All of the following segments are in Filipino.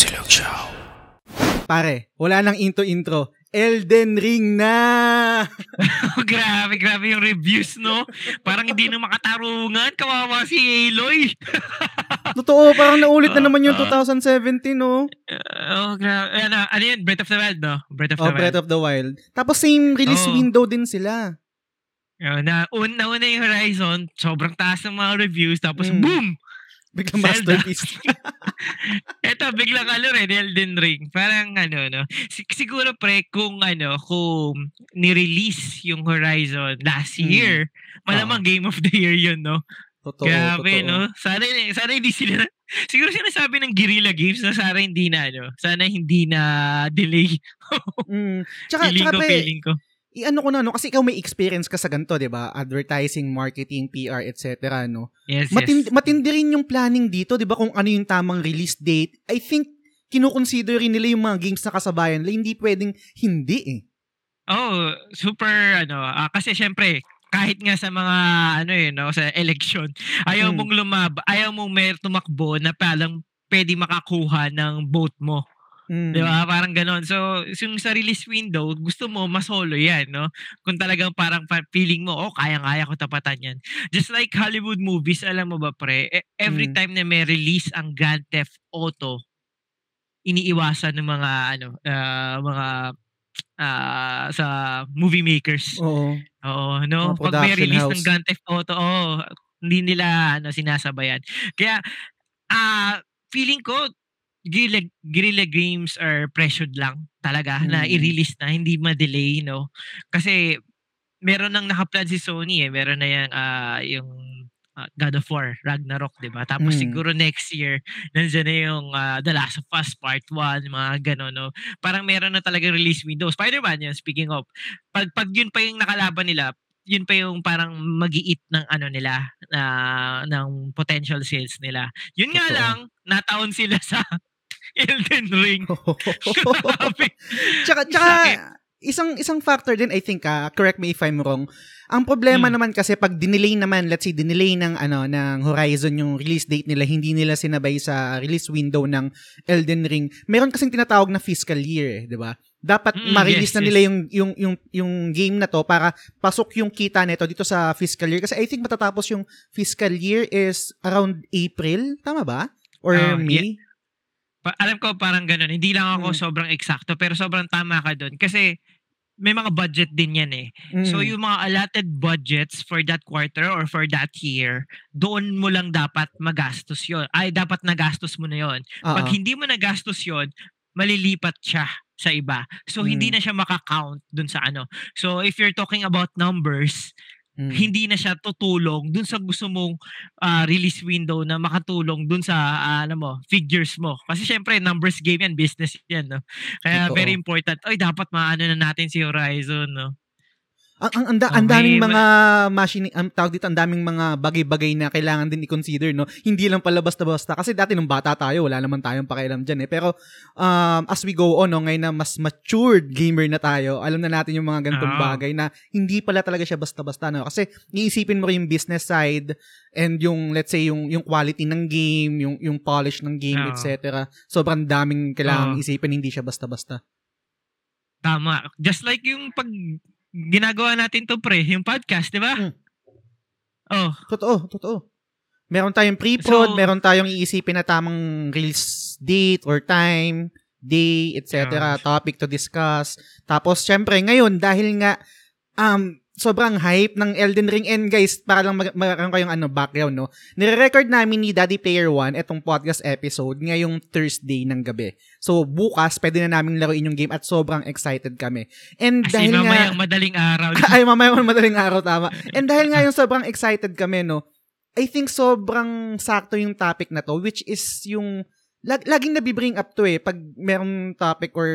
Silog Show. Pare, wala nang intro-intro. Elden Ring na! grabe, grabe yung reviews, no? Parang hindi na makatarungan. Kawawa si Aloy. Totoo, parang naulit na naman yung 2017, no? Uh, oh, grabe. Ano, ano yun? Breath of the Wild, no? Breath of oh, the Wild. Breath of the Wild. Tapos same release Oh. window din sila. Uh, na, un, nauna yung Horizon, sobrang taas ng mga reviews, tapos Mm. boom! Biglang Zelda. masterpiece. Eto, biglang ano rin, Elden Ring. Parang ano, no? Si- siguro pre, kung ano, kung ni-release yung Horizon last Mm. year, malamang Game of the Year yun, no? totoo, Grabe, totoo. no? Sana, sana hindi sila, siguro sinasabi ng Guerrilla Games na sana hindi na, ano, sana hindi na delay. Mm. Tsaka, feeling tsaka ko, pre, feeling ko. I-ano ko na, no? Kasi ikaw may experience ka sa ganito, di ba? Advertising, marketing, PR, etc. No? Yes, Matindi, yes. matindi rin yung planning dito, di ba? Kung ano yung tamang release date. I think, kinukonsider rin nila yung mga games na kasabayan nila. Hindi pwedeng hindi eh. Oh, super, ano, ah, kasi syempre, kahit nga sa mga, ano eh, no, sa election, ayaw Hmm. mong lumab, ayaw mong may tumakbo na palang pwede makakuha ng vote mo. Mm. Di ba? Parang ganon. So, yung sa release window, gusto mo, masolo yan, no? Kung talagang parang pa- feeling mo, oh, kaya-kaya ko tapatan yan. Just like Hollywood movies, alam mo ba, pre? e- Every Mm. time na may release ang Grand Theft Auto, iniiwasan ng mga, ano, ah, mga, ah, sa movie makers. Oo. Oo, no? Pag may release house. ng Grand Theft Auto, oh, hindi nila ano sinasabayan. Kaya ah feeling ko Guerrilla, Guerrilla Games are pressured lang talaga na Mm. i-release na, hindi ma-delay, no? Kasi meron nang nakaplan si Sony eh. Meron na yung, ah, yung ah, God of War, Ragnarok, di ba? Tapos Mm. siguro next year, nandiyan na yung ah, The Last of Us Part 1, mga gano'n, no? Parang meron na talaga release window. Spider-Man yan, speaking of. Pag, pag yun pa yung nakalaban nila, yun pa yung parang magiit ng ano nila, na ng potential sales nila. Yun nga Totoo. lang, nataon sila sa Elden Ring. Tsaka, tsaka, isang isang factor din I think ah, correct me if I'm wrong. Ang problema Hmm. naman kasi pag dinelay naman, let's say dinelay ng ano ng Horizon yung release date nila, hindi nila sinabay sa release window ng Elden Ring. Meron kasing tinatawag na fiscal year, eh, 'di ba? Dapat Mm, ma-release yes, na yes. nila yung yung yung yung game na to para pasok yung kita nito dito sa fiscal year kasi I think matatapos yung fiscal year is around April, tama ba? Or Ah, May? Pa- alam ko parang ganun. Hindi lang ako Mm. sobrang eksakto, pero sobrang tama ka doon. Kasi may mga budget din yan eh. So Mm. yung mga allotted budgets for that quarter or for that year, doon mo lang dapat magastos yon Ay, dapat nagastos mo na yon Pag Oo. hindi mo nagastos yon malilipat siya sa iba. So, hindi Mm. na siya makakount dun sa ano. So, if you're talking about numbers, Mm. hindi na siya tutulong dun sa gusto mong ah, release window na makatulong dun sa ah, ano mo, figures mo. Kasi syempre, numbers game yan, business yan, no? Kaya Totoo. very important. Ay, dapat maano na natin si Horizon, no? Ang ang anda, Oh, ang daming mga machine ang tawag dito, ang daming mga bagay-bagay na kailangan din i-consider, no? Hindi lang pala basta-basta kasi dati nung bata tayo, wala naman tayong pakialam diyan eh. Pero um, as we go on, no, ngayon na mas matured gamer na tayo, alam na natin yung mga ganitong Ah. bagay na hindi pala talaga siya basta-basta, no? Kasi iisipin mo rin yung business side and yung let's say yung yung quality ng game, yung yung polish ng game, Ah. etc. Sobrang daming kailangan Ah. isipin, hindi siya basta-basta. Tama. Just like yung pag ginagawa natin to pre, yung podcast, di ba? Mm. Oh, Totoo, totoo. Meron tayong pre-prod, So- meron tayong iisipin na tamang release date or time, day, etc. Topic to discuss. Tapos, syempre, ngayon, dahil nga, um, sobrang hype ng Elden Ring. And guys, para lang mag- magkaroon kayong ano, background, no? Nire-record namin ni Daddy Player One itong podcast episode ngayong Thursday ng gabi. So, bukas, pwede na namin laruin yung game at sobrang excited kami. And as dahil in nga... madaling araw. Ay, mamaya madaling araw, tama. And dahil nga yung sobrang excited kami, no, I think sobrang sakto yung topic na to, which is yung, lag, laging nabibring up to eh, pag merong topic or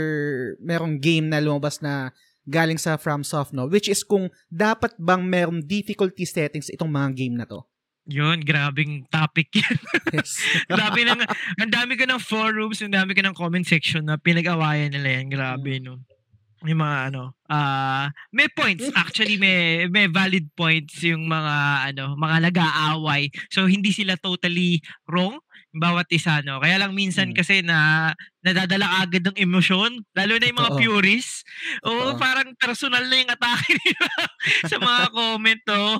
merong game na lumabas na galing sa FromSoft, no, which is kung dapat bang merong difficulty settings itong mga game na to. Yun, grabing topic yan. Yes. Grabe nang, ang dami ko ng forums, ang dami ko ng comment section na pinag-awayan nila yan. Grabe, no? Yung mga ano, ah may points. Actually, may, may valid points yung mga, ano, mga nag-aaway. So, hindi sila totally wrong. Bawat isa, no? Kaya lang minsan Mm. kasi na nadadala agad ng emosyon, lalo na yung mga Totoo. purists. Oo, Totoo. parang personal na yung atake nila sa mga comment, no?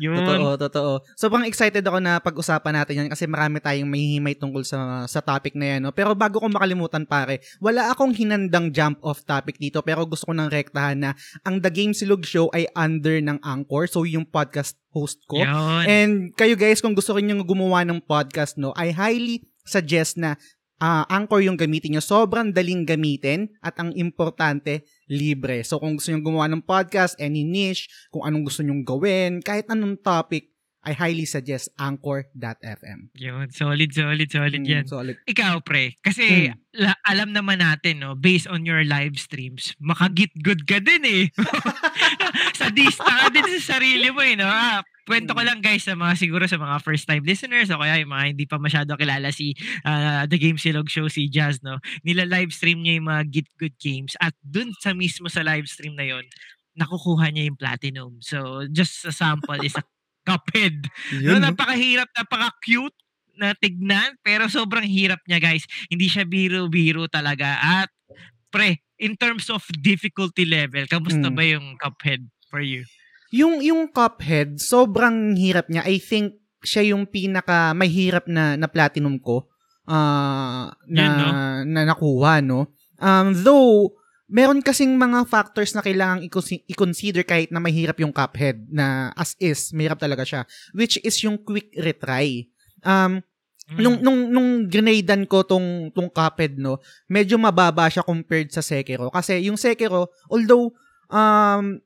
Yun. Totoo, totoo. Sobrang excited ako na pag-usapan natin yan kasi marami tayong mahihimay tungkol sa sa topic na yan. No? Pero bago ko makalimutan pare, wala akong hinandang jump off topic dito pero gusto ko nang rektahan na ang The Game Silog Show ay under ng Anchor. So yung podcast host ko. Yun. And kayo guys, kung gusto rin nyo gumawa ng podcast, no, I highly suggest na ah, Anchor yung gamitin nyo. Sobrang daling gamitin at ang importante, libre. So kung gusto nyo gumawa ng podcast, any niche, kung anong gusto nyo gawin, kahit anong topic, I highly suggest Anchor.fm. Yun. Solid, solid, solid Mm, yan. solid. Ikaw, pre, kasi Mm. la- alam naman natin, no, based on your live streams, makagit good ka din eh. Sadista ka din sa sarili mo eh, no? Ah, kwento ko lang guys sa mga siguro sa mga first time listeners o kaya yung mga hindi pa masyado kilala si ah, The Game Silog Show, si Jazz, no? Nila live stream niya yung mga Git Good Games at dun sa mismo sa live stream na yon nakukuha niya yung platinum. So, just a sample is a Cuphead. No, Yun, no? napakahirap, napaka-cute na tignan, pero sobrang hirap niya, guys. Hindi siya biro-biro talaga. At, pre, in terms of difficulty level, kamusta Mm. ba yung Cuphead for you? Yung, yung Cuphead, sobrang hirap niya. I think siya yung pinaka mahirap na, na platinum ko ah, na, Yun, no? na nakuha, no? Um, though, meron kasing mga factors na kailangang i-consi- i-consider kahit na mahirap yung Cuphead na as is, mahirap talaga siya. Which is yung quick retry. Um, Mm. nung nung nung grinadean ko tong tong Cuphead no, medyo mababa siya compared sa Sekiro kasi yung Sekiro although um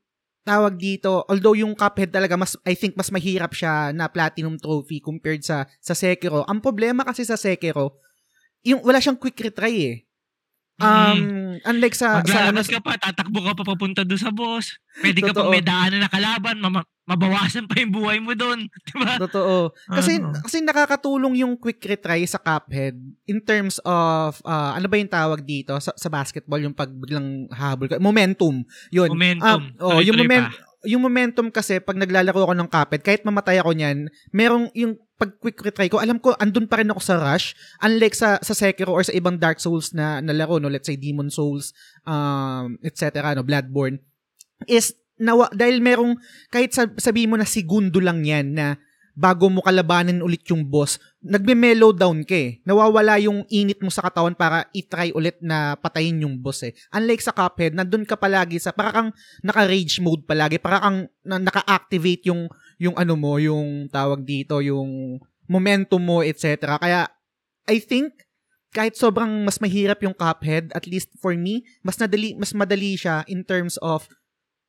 tawag dito, although yung Cuphead talaga mas I think mas mahirap siya na platinum trophy compared sa sa Sekiro. Ang problema kasi sa Sekiro, yung wala siyang quick retry eh. Um, unlike sa sa ano, Maglalabas ka pa, tatakbo ka pa papunta doon sa boss. Pwede ka pa may daanan na kalaban, mama- mabawasan pa yung buhay mo doon. Diba? Totoo. Kasi Oo. kasi nakakatulong yung quick retry sa Cuphead in terms of ah, ano ba yung tawag dito sa, sa basketball yung pag biglang habol ka momentum. Yun. Momentum. Ah, oh, yung moment pa. Yung momentum kasi pag naglalaro ako ng Cuphead kahit mamatay ako niyan, merong yung pag quick retry ko, alam ko andun pa rin ako sa rush. Unlike sa sa Sekiro or sa ibang Dark Souls na nalaro no, let's say Demon Souls um etc. no, Bloodborne. Is nawa, dahil merong kahit sab- sabihin mo na segundo lang yan na bago mo kalabanin ulit yung boss, nagme-mellow down ka eh. Nawawala yung init mo sa katawan para i-try ulit na patayin yung boss eh. Unlike sa Cuphead, nandun ka palagi sa, para kang naka-rage mode palagi, para kang na, naka-activate yung, yung ano mo, yung tawag dito, yung momentum mo, etc. Kaya, I think, kahit sobrang mas mahirap yung Cuphead, at least for me, mas nadali, mas madali siya in terms of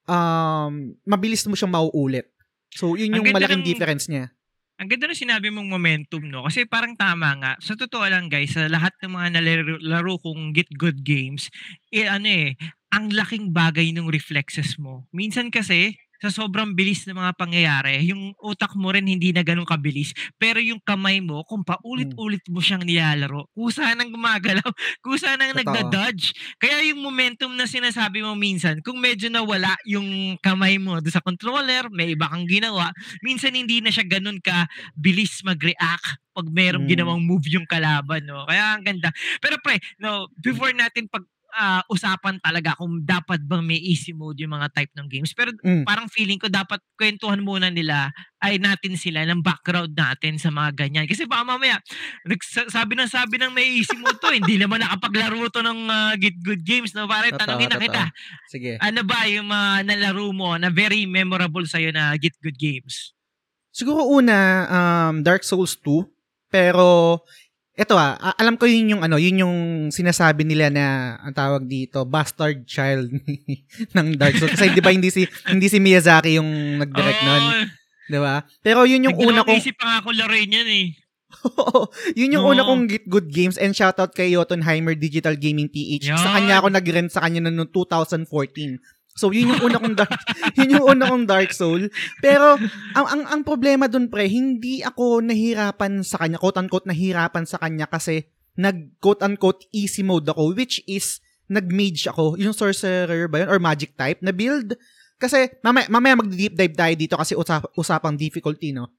um, mabilis mo siyang mauulit. So, yun yung malaking ng- difference niya. Ang ganda na sinabi mong momentum, no? Kasi parang tama nga. Sa totoo lang, guys, sa lahat ng mga nalaro laro kong Get Good Games, eh, ano eh, ang laking bagay ng reflexes mo. Minsan kasi, sa sobrang bilis ng mga pangyayari, yung utak mo rin hindi na ganun kabilis. Pero yung kamay mo, kung paulit-ulit mo siyang nilalaro, kusa nang gumagalaw, kusa nang nagda-dodge. Kaya yung momentum na sinasabi mo minsan, kung medyo nawala yung kamay mo doon sa controller, may iba kang ginawa, minsan hindi na siya ganun ka bilis mag-react pag merong Mm. ginawang move yung kalaban, no? Kaya ang ganda. Pero pre, no, before natin pag ah, usapan talaga kung dapat bang may easy mode yung mga type ng games. Pero Mm. parang feeling ko dapat kwentuhan muna nila ay natin sila ng background natin sa mga ganyan. Kasi baka mamaya, sabi ng sabi ng may easy mode to, hindi naman nakapaglaro to ng ah, Get Good Games. No? Pare, tanongin na kita, Sige. ano ba yung mga nalaro mo na very memorable sa'yo na Get Good Games? Siguro una, um, Dark Souls 2. Pero, eto ah, alam ko yun yung ano, yun yung sinasabi nila na ang tawag dito, bastard child ng Dark Souls. Kasi di ba hindi si hindi si Miyazaki yung nag-direct Oh, di ba? Pero yun yung una kong isip pa ako laruin yan eh. Yun yung Oo. una kong Get Good Games and shoutout kay Jotunheimer Digital Gaming PH. Sa Yan. kanya ako nag-rent sa kanya noong 2014. So yun yung una kong dark yun yung una kong Dark Soul. Pero ang ang ang problema dun pre, hindi ako nahirapan sa kanya, quote unquote nahirapan sa kanya kasi nag quote unquote easy mode ako which is nag-mage ako, yung sorcerer ba yun or magic type na build. Kasi mamaya, mamaya mag-deep dive tayo dito kasi usap, usapang difficulty, no?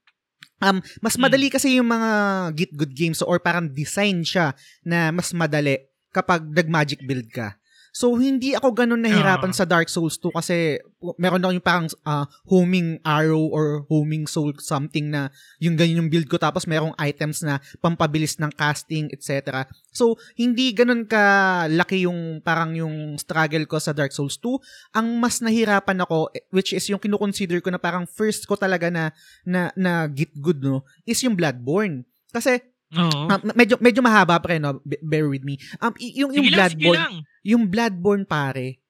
Um, mas Hmm. madali kasi yung mga Git Good games or parang design siya na mas madali kapag nag-magic build ka. So, hindi ako ganun nahirapan Ah. sa Dark Souls 2 kasi meron ako yung parang ah, homing arrow or homing soul something na yung ganyan yung build ko tapos merong items na pampabilis ng casting, etc. So, hindi ganun ka laki yung parang yung struggle ko sa Dark Souls 2. Ang mas nahirapan ako, eh, which is yung kinukonsider ko na parang first ko talaga na, na, na git good, no, is yung Bloodborne. Kasi, Oo. um, medyo, medyo mahaba rin, no? Be- bear with me. Um, y- yung, yung sige Bloodborne, lang. yung Bloodborne pare,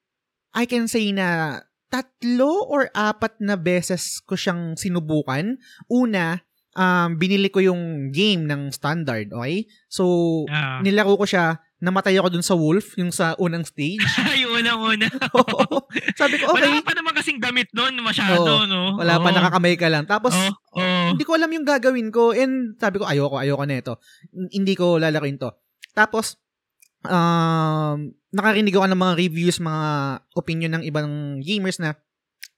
I can say na tatlo or apat na beses ko siyang sinubukan. Una, um, binili ko yung game ng standard, okay? So, Ah. nilaro ko siya, namatay ako dun sa wolf, yung sa unang stage. yung unang-una. Sabi ko, okay, Wala pa naman kasing damit nun, masyado, Oo. no? wala pa, Oo. nakakamay ka lang. Tapos, Oo, oo. hindi ko alam yung gagawin ko. And sabi ko, ayoko, ayoko na ito. N- Hindi ko lalaroin to. Tapos, um, nakarinig ako ng mga reviews, mga opinion ng ibang gamers na,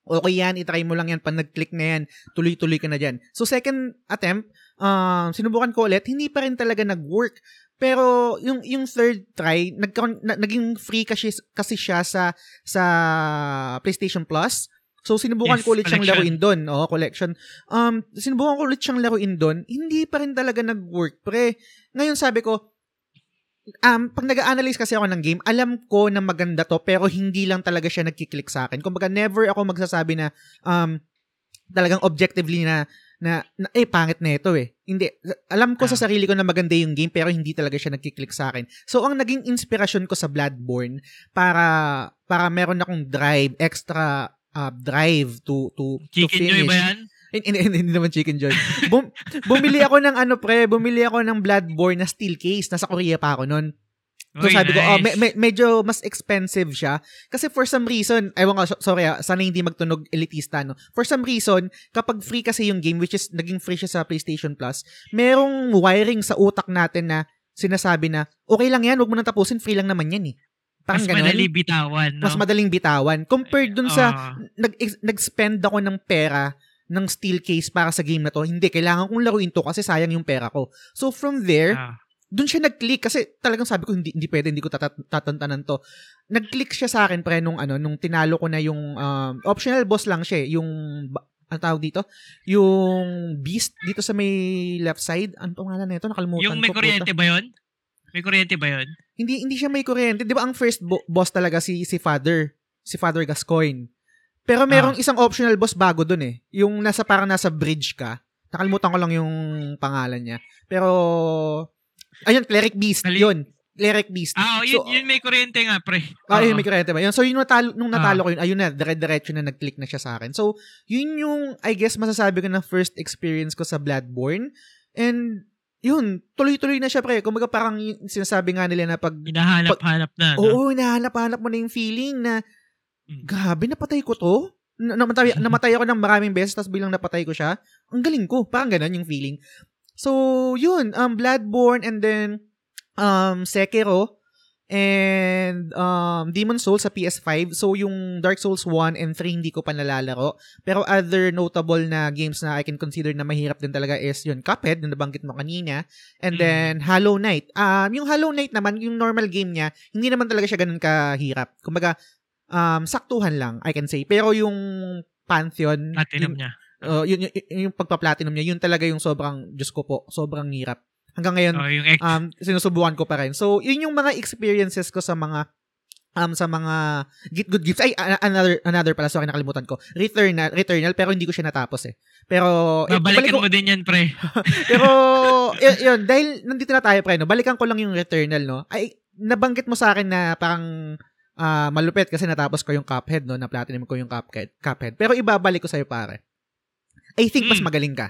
okay yan, itry mo lang yan, pag nag-click na yan, tuloy-tuloy ka na dyan. So, second attempt, um, sinubukan ko ulit, hindi pa rin talaga nag-work. Pero yung yung third try, nagkaroon na, naging free kasi kasi siya sa sa PlayStation Plus. So sinubukan Yes, ko ulit siyang collection. laruin doon, oh, collection. Um sinubukan ko ulit siyang laruin doon, hindi pa rin talaga nag-work, pre. Ngayon sabi ko, um, pag nag-analyze kasi ako ng game, alam ko na maganda to, pero hindi lang talaga siya nagkiklik sa akin. Kumbaga, never ako magsasabi na, um, talagang objectively na, na, na eh, pangit na ito eh. Hindi. Alam ko sa Ah. sarili ko na maganda yung game, pero hindi talaga siya nagkiklik sa akin. So, ang naging inspirasyon ko sa Bloodborne, para, para meron akong drive, extra uh, drive to, to, to Chicken finish. joy ba yan? Hindi, hindi, hindi naman chicken joy. Bum, bumili ako ng ano pre, bumili ako ng Bloodborne na steel case. Nasa Korea pa ako noon. So Uy, sabi ko, oh, nice. me- me- medyo mas expensive siya. Kasi for some reason, ewan ko, so- sorry ah, sana hindi magtunog elitista, no? For some reason, kapag free kasi yung game, which is naging free siya sa PlayStation Plus, merong wiring sa utak natin na sinasabi na, okay lang yan, wag mo nang tapusin, free lang naman yan eh. Parang Mas ganun. madali bitawan, no? Mas madaling bitawan. Compared dun sa, Ah. nag, nag-spend ako ng pera ng steel case para sa game na to. Hindi, kailangan kong laruin to kasi sayang yung pera ko. So from there, Ah. Dun siya nag-click kasi talagang sabi ko hindi hindi pwede, hindi ko tatat- tatantanan to. Nag-click siya sa akin pre nung ano nung tinalo ko na yung um, optional boss lang siya, eh, yung ano tawag dito? Yung beast dito sa may left side. Ano pangalan nito? Nakalimutan Yung may ko. puta. kuryente ba yun? May kuryente ba yun? Hindi hindi siya may kuryente. 'Di ba ang first bo- boss talaga si si Father, si Father Gascoigne. Pero merong Ah. isang optional boss bago dun eh. Yung nasa parang nasa bridge ka. Nakalimutan ko lang yung pangalan niya. Pero ayun, Cleric Beast. Kali- yun. Cleric Beast. Ah, oh, yun, So, yun may kuryente nga, pre. Ah, yun, Oo. may kuryente ba? Yun. So, yun natalo, nung natalo Ah. ko yun, ayun na, dire-diretso na nag-click na siya sa akin. So, yun yung, I guess, masasabi ko na first experience ko sa Bloodborne. And, yun, tuloy-tuloy na siya, pre. Kumbaga parang sinasabi nga nila na pag Hinahanap-hanap na, no? Oo, hinahanap-hanap mo na yung feeling na, Mm. grabe, napatay ko to. Na- namatay, namatay ako ng maraming beses, tapos bilang napatay ko siya. Ang galing ko. Parang ganun yung feeling. So, yun, um, Bloodborne and then, um, Sekiro, and um, Demon Souls sa PS5. So, yung Dark Souls 1 and 3 hindi ko pa nalalaro. Pero other notable na games na I can consider na mahirap din talaga is yun, Cuphead, na nabanggit mo kanina. And Mm. then, Hollow Knight. Um, yung Hollow Knight naman, yung normal game niya, hindi naman talaga siya ganun kahirap. Kumbaga, um, saktuhan lang, I can say. Pero yung Pantheon, Platinum yung, niya. Uh, yun, yun, yun- yung pagpa-platinum niya, yun talaga yung sobrang, Diyos ko po, sobrang hirap. Hanggang ngayon, Oh, yung ex. um, sinusubukan ko pa rin. So, yun yung mga experiences ko sa mga um sa mga Git Good Gifts. Ay, another another pala, sorry, nakalimutan ko. Returnal, Returnal, pero hindi ko siya natapos eh. Pero, eh, Babalikan balik ko- mo din yan, pre. pero, yun, yun, dahil nandito na tayo, pre, no, balikan ko lang yung Returnal, no. Ay, nabanggit mo sa akin na parang ah, malupit kasi natapos ko yung Cuphead, no, na platinum ko yung Cuphead. Cuphead. Pero ibabalik ko sa'yo, pare. I think mas Mm. magaling ka.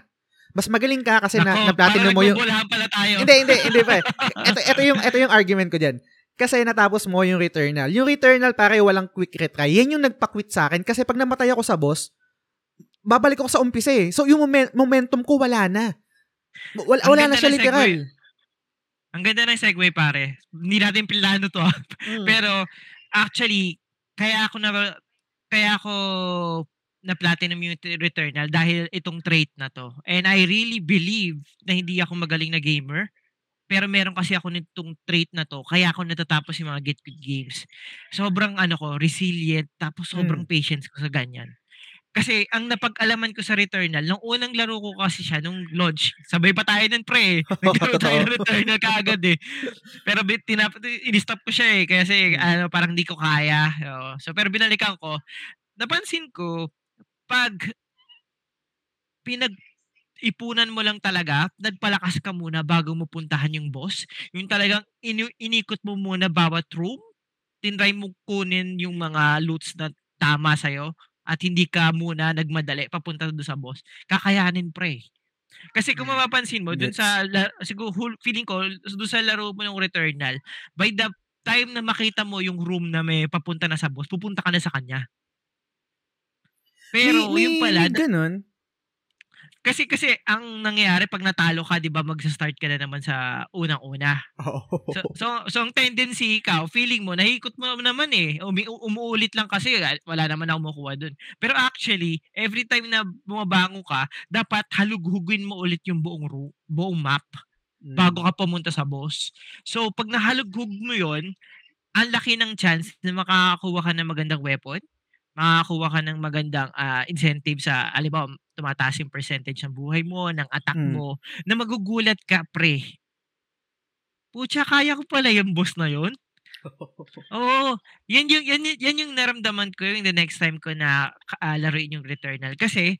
Mas magaling ka kasi na, Nako, na platinum mo yung... pala tayo. Hindi, hindi, hindi pa. Ito, ito yung, ito yung argument ko dyan. Kasi natapos mo yung Returnal. Yung Returnal, pare, walang quick retry. Yan yung nagpa-quit sa akin. Kasi pag namatay ako sa boss, babalik ako sa umpisa eh. So, yung momen- momentum ko, wala na. Wala, wala na siya literal. Ang ganda ng segue, pare. Hindi natin plano to. ah. Mm. Pero, actually, kaya ako na, kaya ako na platinum yung Returnal dahil itong trait na to. And I really believe na hindi ako magaling na gamer. Pero meron kasi ako nitong trait na to, kaya ako natatapos yung mga Get Good Games. Sobrang ano ko, resilient, tapos sobrang Hmm. patience ko sa ganyan. Kasi ang napag-alaman ko sa Returnal, nung unang laro ko kasi siya, nung launch, sabay pa tayo nun pre. eh. Naglaro tayo ng Returnal kaagad eh. Pero tinap, in-stop ko siya eh. Kasi Hmm. ano, parang di ko kaya. So, pero binalikan ko, napansin ko, pag pinag ipunan mo lang talaga, nagpalakas ka muna bago mo puntahan yung boss. Yung talagang ini- inikot mo muna bawat room, tinry mo kunin yung mga loots na tama sa'yo at hindi ka muna nagmadali papunta doon sa boss. Kakayanin pre. Kasi kung mapapansin mo, dun sa, la- siguro feeling ko, dun sa laro mo ng Returnal, by the time na makita mo yung room na may papunta na sa boss, pupunta ka na sa kanya. Pero may, yung may pala, ganun. kasi kasi ang nangyayari pag natalo ka, 'di ba, magsa-start ka na naman sa unang-una. Oo. So, so, so ang tendency ikaw, feeling mo, nahikot mo naman eh. Umi, umuulit lang kasi, wala naman ako makuha dun. Pero actually, every time na bumabango ka, dapat halughugin mo ulit yung buong, ru- buong map Mm. bago ka pumunta sa boss. So, pag nahalughug mo yon ang laki ng chance na makakakuha ka ng magandang weapon, makakakuha ka ng magandang ah, incentive sa, alimbawa, tumataas yung percentage ng buhay mo, ng attack Mm. mo, na magugulat ka, pre. Pucha, kaya ko pala yung boss na yon. Oo, yan yung yan, yung- yan yung naramdaman ko yung the next time ko na uh, laruin yung Returnal kasi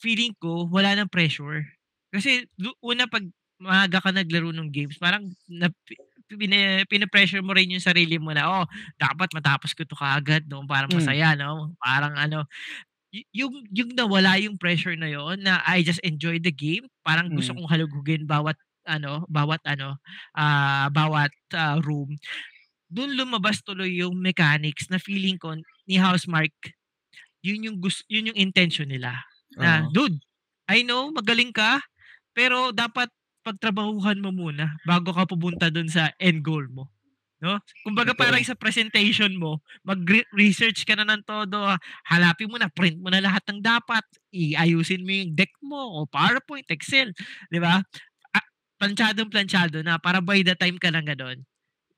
feeling ko wala nang pressure. Kasi una pag maaga ka naglaro ng games, parang na, pina, pina-pressure mo rin yung sarili mo na, oh, dapat matapos ko to kaagad, no? Parang Mm. masaya, no? Parang ano, y- yung, yung nawala yung pressure na yon na I just enjoy the game, parang gusto Mm. kong halugugin bawat ano, bawat ano, ah bawat ah, room doon lumabas tuloy yung mechanics na feeling ko ni Housemark, yun yung gusto, yun yung intention nila. Na, Oo. dude, I know, magaling ka, pero dapat pagtrabahuhan mo muna bago ka pupunta doon sa end goal mo. No? Kumbaga Totoo. parang sa presentation mo, mag-research ka na ng todo, halapin mo na, print mo na lahat ng dapat, iayusin mo yung deck mo, o PowerPoint, Excel, di ba? Ah, planchadong planchado na para by the time ka lang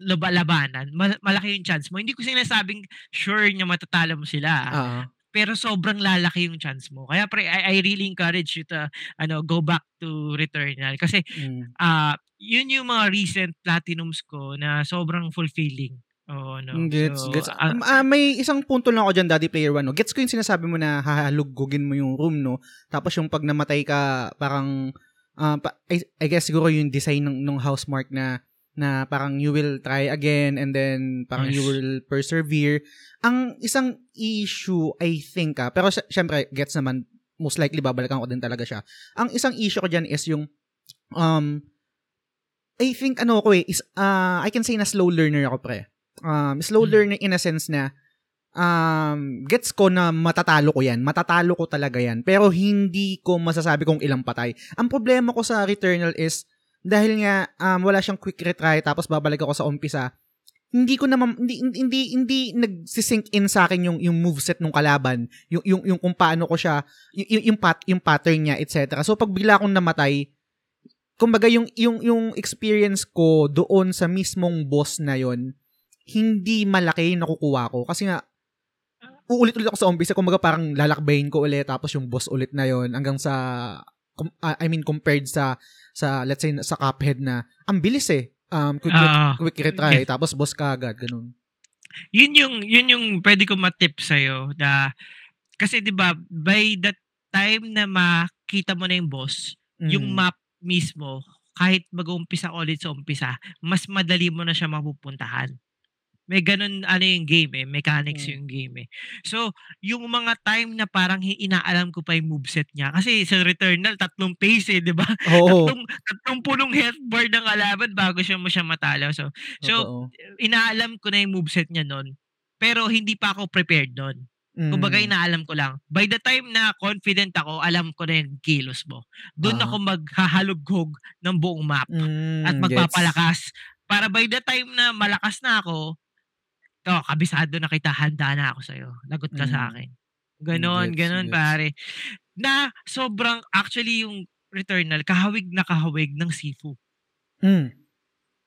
laba- labanan, mal- malaki yung chance mo. Hindi ko sinasabing sure na matatalo mo sila. ah. Pero sobrang lalaki yung chance mo. Kaya pre, I, I really encourage you to ano go back to Returnal. Kasi Mm. ah yun yung mga recent platinums ko na sobrang fulfilling. Oo, no. Gets, So, gets. Um, ah, may isang punto lang ako dyan, Daddy Player One. No? Gets ko yung sinasabi mo na hahalugugin mo yung room, no? Tapos yung pag namatay ka, parang, ah, pa- I, I guess siguro yung design ng, ng housemark na na parang you will try again and then parang you Yes. will persevere. Ang isang issue, I think, ah, pero sy- syempre, gets naman, most likely babalikan ko din talaga siya. Ang isang issue ko dyan is yung, um, I think, ano ako eh, is, ah, I can say na slow learner ako, pre. Um, slow Mm. learner in a sense na, um, gets ko na matatalo ko yan. Matatalo ko talaga yan. Pero hindi ko masasabi kung ilang patay. Ang problema ko sa Returnal is, dahil nga um, wala siyang quick retry tapos babalik ako sa umpisa, hindi ko naman hindi hindi hindi, nagsisink in sa akin yung yung moveset ng kalaban, yung yung yung kung paano ko siya yung yung, pat, yung pattern niya, etc. So pag bigla akong namatay, kumbaga yung yung yung experience ko doon sa mismong boss na yon hindi malaki yung nakukuha ko kasi nga uulit-ulit ako sa umpisa kumbaga parang lalakbayin ko ulit tapos yung boss ulit na yon hanggang sa ah, I mean compared sa sa let's say sa Cuphead na ang bilis eh um quick, ah, quick retry tapos boss ka agad ganun yun yung yun yung pwede ko matip sa na kasi 'di ba by that time na makita mo na yung boss, yung Mm. map mismo kahit mag-uumpisa ulit sa umpisa, mas madali mo na siya mapupuntahan. May ganun ano yung game eh, mechanics Mm. yung game eh. So, yung mga time na parang inaalam ko pa yung moveset niya kasi sa Returnal tatlong phase eh, 'di ba? oo Tatlong tatlong pulong health bar ng kalaban bago siya mo siya matalo. So, so totoo. inaalam ko na yung moveset niya noon. Pero hindi pa ako prepared noon. Kumbaga Mm. inaalam ko lang. By the time na confident ako, alam ko na yung kilos mo. Doon Ah. ako maghahalughog ng buong map Mm, at gets. magpapalakas. Para by the time na malakas na ako, to, kabisado na kita, handa na ako sa'yo. Lagot ka Mm. sa akin. Ganon, Gets, ganon gets. pare. Na sobrang, actually yung Returnal, kahawig na kahawig ng Sifu. Mm.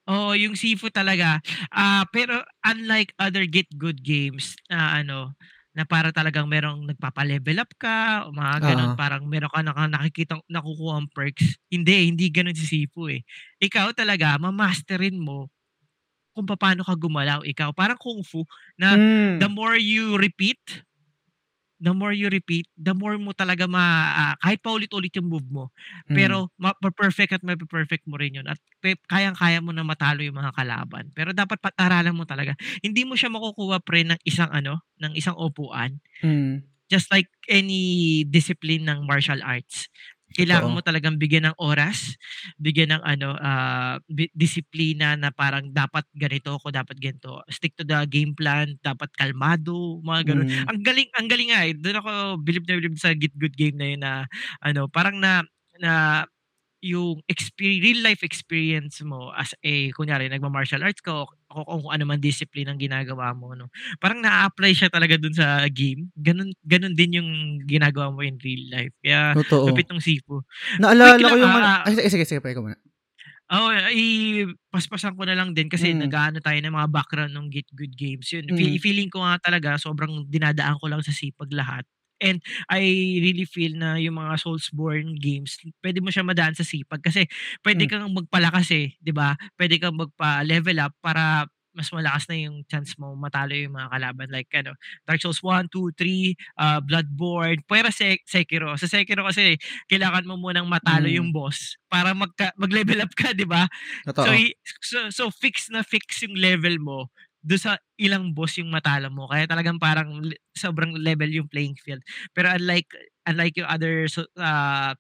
Oo, yung Sifu talaga. Ah, pero unlike other Get Good games na ano, na para talagang merong nagpapa-level up ka, o mga gano'n, Oo. parang meron ka naka nakikitang nakukuhang perks. Hindi, hindi gano'n si Sifu eh. Ikaw talaga, ma-masterin mo kung paano ka gumalaw ikaw. Parang kung fu na Mm. the more you repeat, the more you repeat, the more mo talaga ma ah, kahit paulit-ulit yung move mo, Mm. pero ma-perfect at mape-perfect mo rin yun at kayang-kaya mo na matalo yung mga kalaban. Pero dapat pag-aralan mo talaga. Hindi mo siya makukuha pre ng isang ano, ng isang upuan. Mm. Just like any discipline ng martial arts. Kailangan Totoo. mo talagang bigyan ng oras, bigyan ng ano, ah, bi disiplina na parang dapat ganito ako, dapat ganito. Stick to the game plan, dapat kalmado, mga gano'n. Mm. Ang galing ang galing nga eh. Do'n ako bilib na bilib sa Get Good game na yun na ano, parang na na yung expe real life experience mo as a kunyari nagma-martial arts ka o kung ano man discipline ang ginagawa mo 'no, parang naa-apply siya talaga dun sa game. Gano'n gano'n din yung ginagawa mo in real life. Kaya Totoo. lupit nung Sifu. Naalala ko yung ano ah, ay sige, sige, sige, pa ikaw muna. Oo, i-paspasan ko na lang din kasi Mm. nag-aano tayo ng mga background nung Get Good games. Yun, Mm. feeling ko nga talaga sobrang dinadaan ko lang sa sipag lahat. And I really feel na yung mga Soulsborne games, puwede mo siya madaan sa sipag kasi puwede Hmm. kang magpalakas eh, 'di ba? Puwede kang magpa-level up para mas malakas na yung chance mo matalo yung mga kalaban like ano, Dark Souls 1, 2, 3, ah, Bloodborne, pero Se Sekiro. Sa Sekiro kasi kailangan mo munang matalo Mm. yung boss para magka mag-level up ka, 'di ba? So, so so fix na fix yung level mo dun sa ilang boss yung matalo mo. Kaya talagang parang sobrang level yung playing field. Pero unlike unlike yung other ah,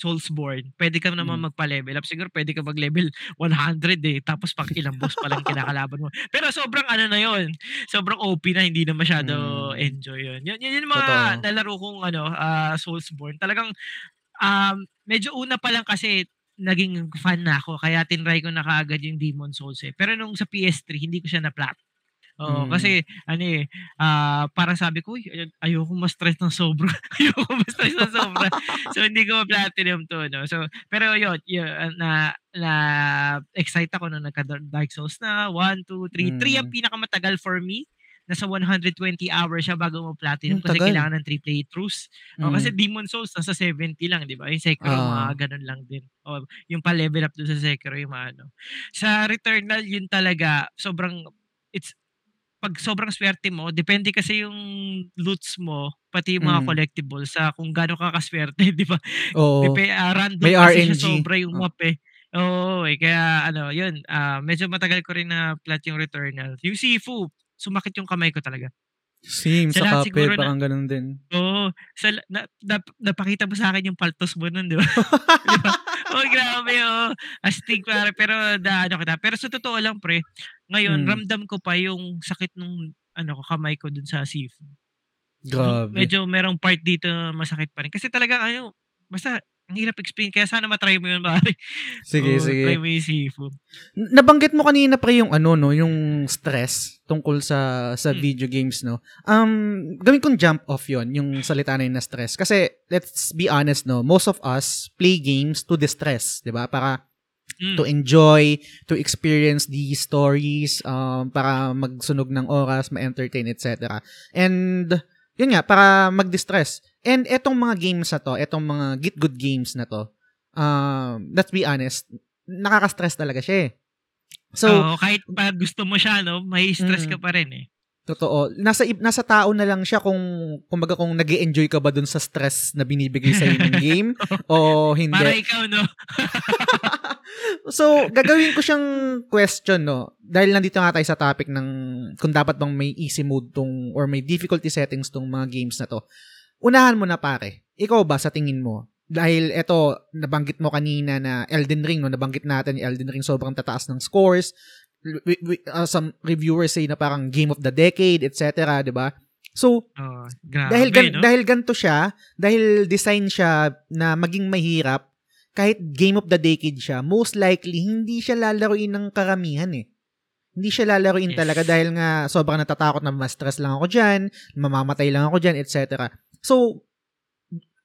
Soulsborne, puwede ka naman Mm. magpa-level up. Siguro puwede ka mag-level 100 eh, tapos pang ilang boss pa lang kinakalaban mo. Pero sobrang ano na yun, sobrang OP na, hindi na masyado Mm. enjoy yun. Yun yun yung mga Totoo. nalaro kong ano, ah, Soulsborne. Talagang, um, medyo una pa lang kasi naging fan na ako kaya tinry ko na kaagad yung Demon's Souls eh. Pero nung sa PS3 hindi ko siya na-plat. Oo, Mm. kasi ano eh, ah, parang sabi ko, "Uy, ay ayoko ma-stress ng sobra, ayoko ma-stress ng sobra." So hindi ko ma-platinum 'to 'no. So pero yun, yu na na-excite ako nung nagka-Dar Dark Souls na 1, 2, 3. 3 ang Mm. pinakamatagal for me. Nasa 120 hours siya bago Ang mo-platinum kasi tagal. kailangan ng 3 playthroughs. Oo, kasi Mm. Demon's Souls nasa 70 lang, 'di ba? Yung Sekiro Oo. mga gano'n lang din. Oo, yung pa-level up dun sa Sekiro yung maano. Sa Returnal yun talaga sobrang it's 'pag sobrang swerte mo, depende kasi yung loots mo, pati yung mga Mm. collectibles sa kung gaano ka kaswerte, 'di ba? Oo. Depe ah, random May kasi siya RNG. sobra yung Oh. map eh. Oo, eh, kaya ano yun, ah, medyo matagal ko rin na-plat yung Returnal. Yung Sifu, sumakit yung kamay ko talaga. Same Sa sa Cuphead siguro na parang gano'n din. oo, sa la na nap napakita mo sa'kin yung paltos mo nun, 'di ba? Oh, grabe, oo. Astig pare, pero naano kita. Pero sa totoo lang pre, ngayon Mm. ramdam ko pa yung sakit nung ano ko, kamay ko dun sa Sifu. Grabe. Medyo merong part dito na masakit pa rin. Kasi talagang ano, basta ang hirap explain kaya sana ma-try mo yun pare. Sige, Oo, sige. try mo yung. N nabanggit mo kanina pre yung ano 'no, yung stress tungkol sa sa Hmm. video games 'no. Um, gawin kong jump off 'yon, yung salita na yun na stress. Kasi let's be honest 'no, most of us play games to distress, 'di ba? Para Hmm. to enjoy, to experience the stories, um, para magsunog ng oras, ma-entertain, etc. And yun nga, para mag-distress. And etong mga games na to, etong mga Git Good games na to, um, let's be honest, nakaka-stress talaga siya eh. So, Oo, kahit pa gusto mo siya 'no, may stress Mm. ka pa rin eh. totoo, nasa nasa tao na lang siya kung kumbaga kung nag enjoy ka ba dun sa stress na binibigay sa ng game o hindi. Para ikaw 'no. so, gagawin ko siyang question, no? Dahil nandito nga tayo sa topic ng kung dapat bang may easy mode tong or may difficulty settings tong mga games na to. Unahan mo na pare. Ikaw ba sa tingin mo? Dahil eto, nabanggit mo kanina na Elden Ring, no? Nabanggit natin Elden Ring sobrang tataas ng scores. We, we- uh, some reviewers say na parang game of the decade, etc., 'di ba? So, Oo, grabe dahil gan- no. dahil ganto siya, dahil design siya na maging mahirap, kahit game of the decade siya, most likely hindi siya lalaruin ng karamihan eh. Hindi siya lalaruin Yes. talaga dahil nga sobrang natatakot na ma-stress lang ako diyan, mamamatay lang ako diyan, etc. So,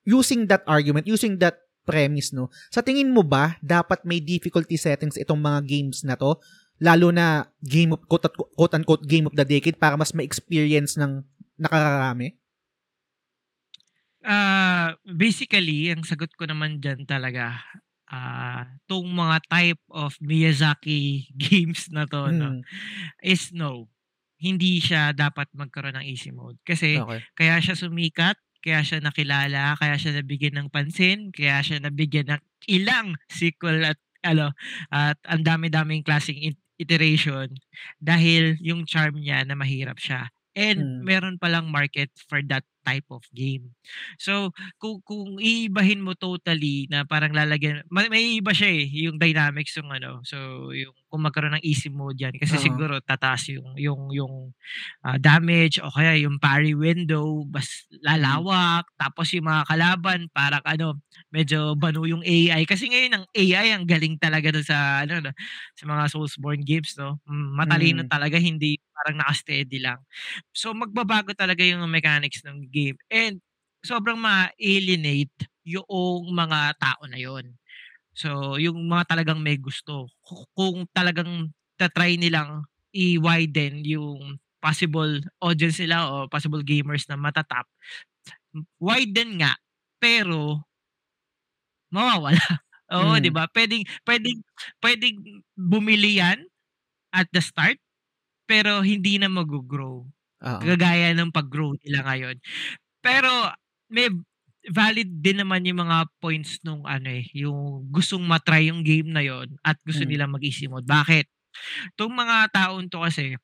using that argument, using that premise, no, sa tingin mo ba, dapat may difficulty settings itong mga games na to? Lalo na game of, quote, quote unquote, game of the decade para mas ma-experience ng nakararami? Uh, basically, ang sagot ko naman dyan talaga, uh, tong mga type of Miyazaki games na to, hmm. no, is no. Hindi siya dapat magkaroon ng easy mode. Kasi, okay. kaya siya sumikat, kaya siya nakilala, kaya siya nabigyan ng pansin, kaya siya nabigyan ng ilang sequel at ano at ang dami-daming klaseng iteration dahil yung charm niya na mahirap siya. And hmm. meron palang market for that type of game. So, kung, kung iibahin mo totally na parang lalagyan, may, may iba siya eh, yung dynamics yung ano. So, yung kung magkaroon ng easy mode yan kasi uh-huh. siguro tataas yung yung yung uh, damage o kaya yung parry window bas lalawak mm. tapos yung mga kalaban parang ano medyo banu yung AI kasi ngayon ang AI ang galing talaga doon sa ano sa mga Soulsborne games no matalino mm. talaga hindi parang naka-steady lang so magbabago talaga yung mechanics ng game and sobrang ma-alienate yung mga tao na yon So, yung mga talagang may gusto, kung talagang ta-try nilang i-widen yung possible audience nila o possible gamers na matatap, widen nga, pero mawawala. Oo, mm. 'di ba? Pwedeng pwedeng pwedeng bumili 'yan at the start pero hindi na mag-grow. Uh-huh. Kagaya ng pag-grow nila ngayon. Pero may valid din naman yung mga points nung ano eh, yung gustong matry yung game na yon at gusto mm. nilang mag-easy mode. Bakit? Tong mga taon to kasi,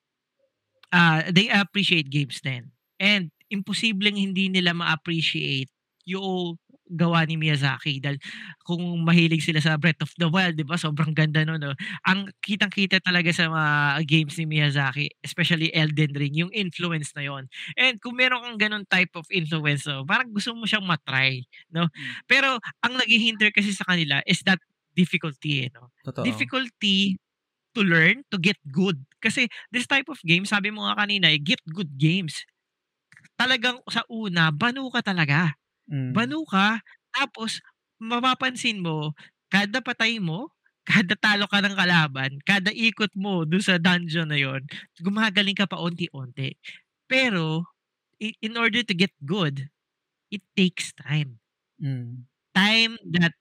uh, they appreciate games din. And imposibleng hindi nila ma-appreciate yung gawa ni Miyazaki dahil kung mahilig sila sa Breath of the Wild, 'di ba? Sobrang ganda no, no. Ang kitang-kita talaga sa mga games ni Miyazaki, especially Elden Ring, yung influence na 'yon. And kung meron kang ganun type of influence, no, parang gusto mo siyang matry, no? Pero ang naghihinder kasi sa kanila is that difficulty, eh, no? Totoo. Difficulty to learn, to get good. Kasi this type of game, sabi mo nga kanina, eh, get good games. Talagang sa una, banu ka talaga. Mm. Banu ka, tapos mapapansin mo, kada patay mo, kada talo ka ng kalaban, kada ikot mo dun sa dungeon na yon, gumagaling ka pa onti-onti. Pero, in order to get good, it takes time. Mm. Time that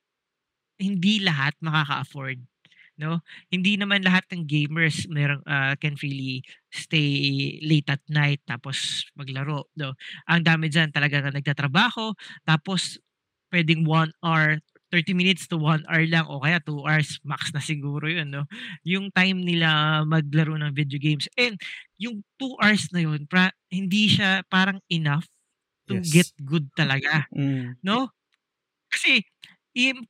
hindi lahat makaka-afford no? Hindi naman lahat ng gamers meron uh, can really stay late at night tapos maglaro, no? Ang dami diyan talaga na nagtatrabaho tapos pwedeng 1 hour 30 minutes to 1 hour lang o kaya 2 hours max na siguro yun, no? Yung time nila maglaro ng video games. And yung 2 hours na yun, pra, hindi siya parang enough to yes. get good talaga. Mm. No? Kasi,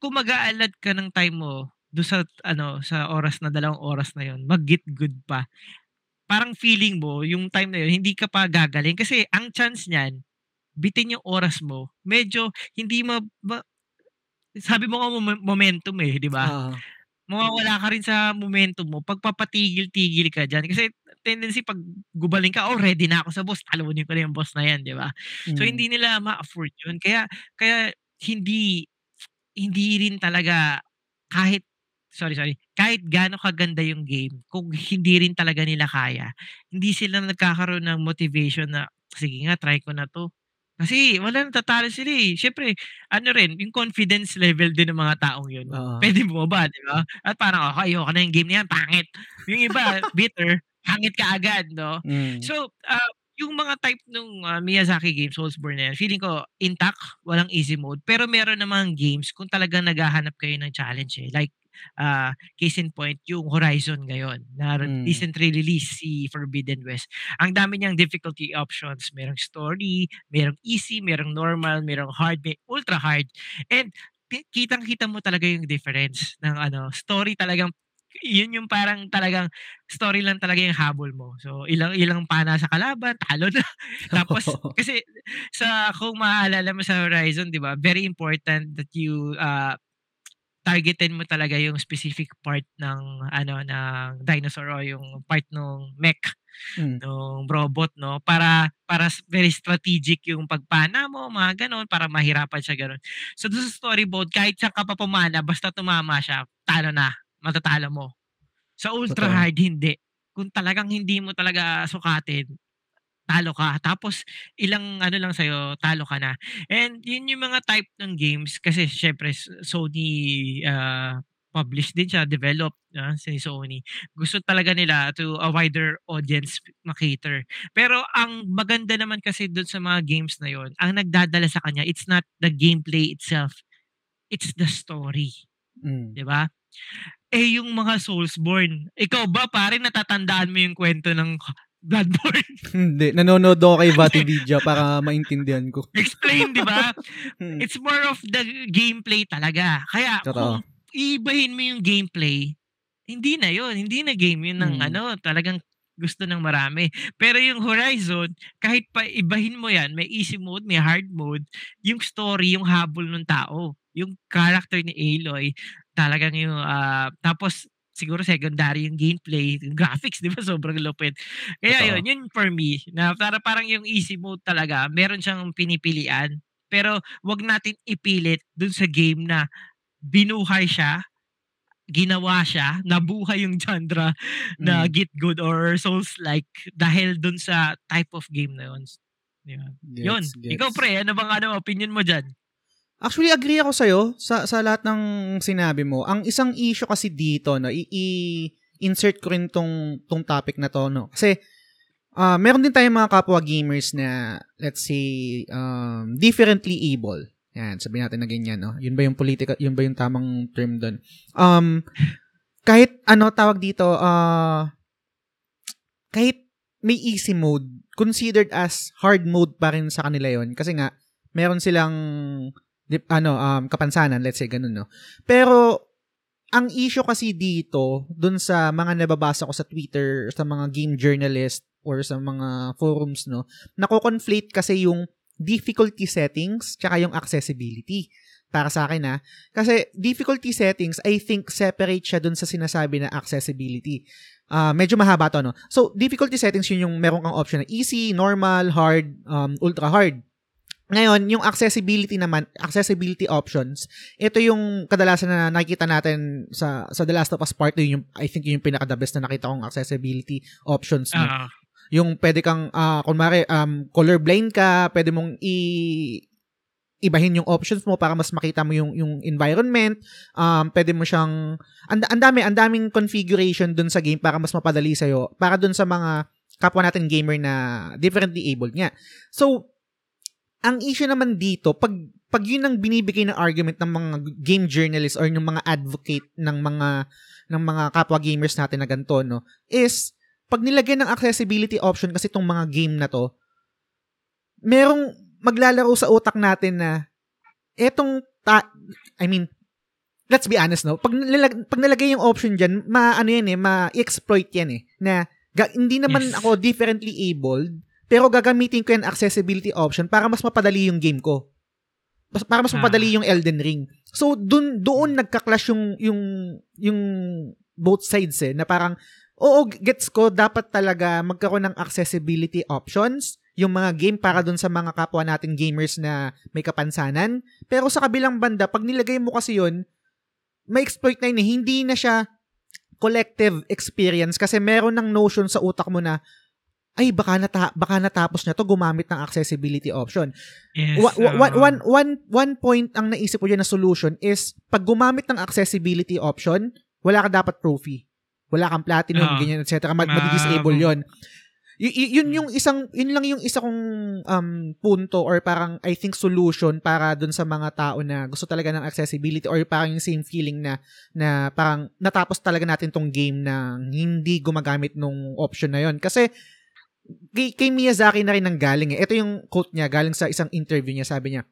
kung mag-aalad ka ng time mo do sa ano, sa oras na dalawang oras na yon mag-get good pa. Parang feeling mo, yung time na yun, hindi ka pa gagaling. Kasi ang chance niyan, bitin yung oras mo, medyo hindi ma, ma sabi mo nga momentum eh, di ba? Uh-huh. Mawawala ka rin sa momentum mo pagpapatigil-tigil ka dyan. Kasi tendency pag gubaling ka, oh ready na ako sa boss, talunin ko na yung boss na yan, di ba? Mm. So hindi nila ma-afford yun. Kaya, kaya hindi, hindi rin talaga kahit sorry, sorry, kahit gaano kaganda yung game, kung hindi rin talaga nila kaya, hindi sila nagkakaroon ng motivation na, sige nga, try ko na to. Kasi wala nang tatalo sila eh. Siyempre, ano rin, yung confidence level din ng mga taong yun. Uh-huh. Pwede mo ba, di ba? At parang, ako, ayoko na yung game na yan, pangit. Yung iba, bitter, pangit ka agad, no? Mm. So, uh, yung mga type ng uh, Miyazaki games, Soulsborne na yan, feeling ko intact, walang easy mode. Pero meron namang games kung talagang naghahanap kayo ng challenge eh. Like uh, case in point, yung Horizon ngayon na mm. recently release si Forbidden West. Ang dami niyang difficulty options. Merong story, merong easy, merong normal, merong hard, may ultra hard. And kitang-kita mo talaga yung difference ng ano, story talagang yun yung parang talagang story lang talaga yung habol mo. So ilang ilang pana sa kalaban, talo na. Tapos kasi sa kung maaalala mo sa Horizon, 'di ba? Very important that you uh targetin mo talaga yung specific part ng ano ng dinosaur o yung part ng mech Mm. nung robot, no? Para para very strategic yung pagpana mo, mga ganon, para mahirapan siya ganon. So doon sa story mode, kahit saan ka pa pumana, basta tumama siya, talo na, matatalo mo. Sa ultra Totoo. hard, hindi. Kung talagang hindi mo talaga sukatin, talo ka. Tapos, ilang ano lang sa'yo, talo ka na. And yun yung mga type ng games, kasi syempre, Sony uh, published din siya, developed ah, si Sony. Gusto talaga nila to a wider audience makater. Pero ang maganda naman kasi doon sa mga games na yon, ang nagdadala sa kanya, it's not the gameplay itself. It's the story. Mm. 'di ba? Eh yung mga Soulsborne, ikaw ba pare natatandaan mo yung kwento ng Bloodborne? Hindi. Nanonood ako kay Vati Vidya para maintindihan ko. Explain, 'di ba? Mm. It's more of the gameplay talaga. Kaya Totoo. kung iibahin mo yung gameplay, hindi na 'yon, hindi na game 'yun ng Mm. ano, talagang gusto ng marami. Pero yung Horizon, kahit pa ibahin mo 'yan, may easy mode, may hard mode, yung story, yung habol ng tao, yung character ni Aloy, talagang yung ah, tapos siguro secondary yung gameplay, yung graphics, 'di ba? Sobrang lupit. Kaya Totoo. yun, yun for me, na para parang yung easy mode talaga, meron siyang pinipilian. Pero wag natin ipilit dun sa game na binuhay siya, ginawa siya, nabuhay yung genre na Mm. Git Good or Souls-like dahil dun sa type of game na yun. Yun. yun. Gets, gets. Ikaw pre, ano bang ano, opinion mo dyan? Actually, agree ako sa'yo sa, sa lahat ng sinabi mo. Ang isang issue kasi dito, no, i- i- insert ko rin tong, tong topic na to, no. Kasi, ah meron din tayong mga kapwa gamers na, let's say, um, differently able. Yan, sabihin natin na ganyan, no. Yun ba yung politika, yun ba yung tamang term doon? Um, kahit, ano, tawag dito, ah kahit may easy mode, considered as hard mode pa rin sa kanila yon Kasi nga, meron silang dip, ano, um, kapansanan, let's say, ganun, no? Pero, ang issue kasi dito, dun sa mga nababasa ko sa Twitter, sa mga game journalist, or sa mga forums, no, nako-conflate kasi yung difficulty settings, tsaka yung accessibility. Para sa akin, ha. Kasi, difficulty settings, I think, separate siya dun sa sinasabi na accessibility. Ah, medyo mahaba to, no? So, difficulty settings yun yung meron kang option na easy, normal, hard, um, ultra hard. Ngayon, yung accessibility naman, accessibility options, ito yung kadalasan na nakikita natin sa sa The Last of Us Part 2, yung, I think yun yung pinaka-the best na nakita kong accessibility options. Ah, Yung pwede kang, ah kunwari, um, colorblind ka, pwede mong i ibahin yung options mo para mas makita mo yung yung environment. Um, pwede mo siyang ang ang dami, ang daming configuration dun sa game para mas mapadali sa para dun sa mga kapwa natin gamer na differently abled nga. So, ang issue naman dito, pag pag yun ang binibigay ng argument ng mga game journalists or ng mga advocate ng mga ng mga kapwa gamers natin na ganito, no, is pag nilagyan ng accessibility option kasi itong mga game na to, merong maglalaro sa utak natin na etong ta- I mean, let's be honest, no? Pag, nilag- pag nilagay yung option dyan, ma, ano yan eh, ma-exploit yan eh. Na, ga- hindi naman Yes. ako differently abled, pero gagamitin ko yung accessibility option para mas mapadali yung game ko. Para mas Ah. mapadali yung Elden Ring. So, dun, doon nagka-clash yung, yung, yung both sides eh, na parang, oo, gets ko, dapat talaga magkaroon ng accessibility options, yung mga game para dun sa mga kapwa nating gamers na may kapansanan. Pero sa kabilang banda, pag nilagay mo kasi yun, may exploit na yun eh. Hindi na siya collective experience kasi meron ng notion sa utak mo na ay baka nata- baka natapos na to gumamit ng accessibility option. yes. Wa- wa- ah. one, one, one point ang naisip ko dyan na solution is pag gumamit ng accessibility option, wala ka dapat trophy. Wala kang platinum, Oo. ganyan, etc. Mag- Ma- madi-disable yon. Y- y- yun yung isang, yun lang yung isa kong um, punto or parang I think solution para dun sa mga tao na gusto talaga ng accessibility or parang yung same feeling na na parang natapos talaga natin tong game na hindi gumagamit nung option na yon. Kasi kay, kay Miyazaki na rin ang galing eh. Ito yung quote niya galing sa isang interview niya. Sabi niya,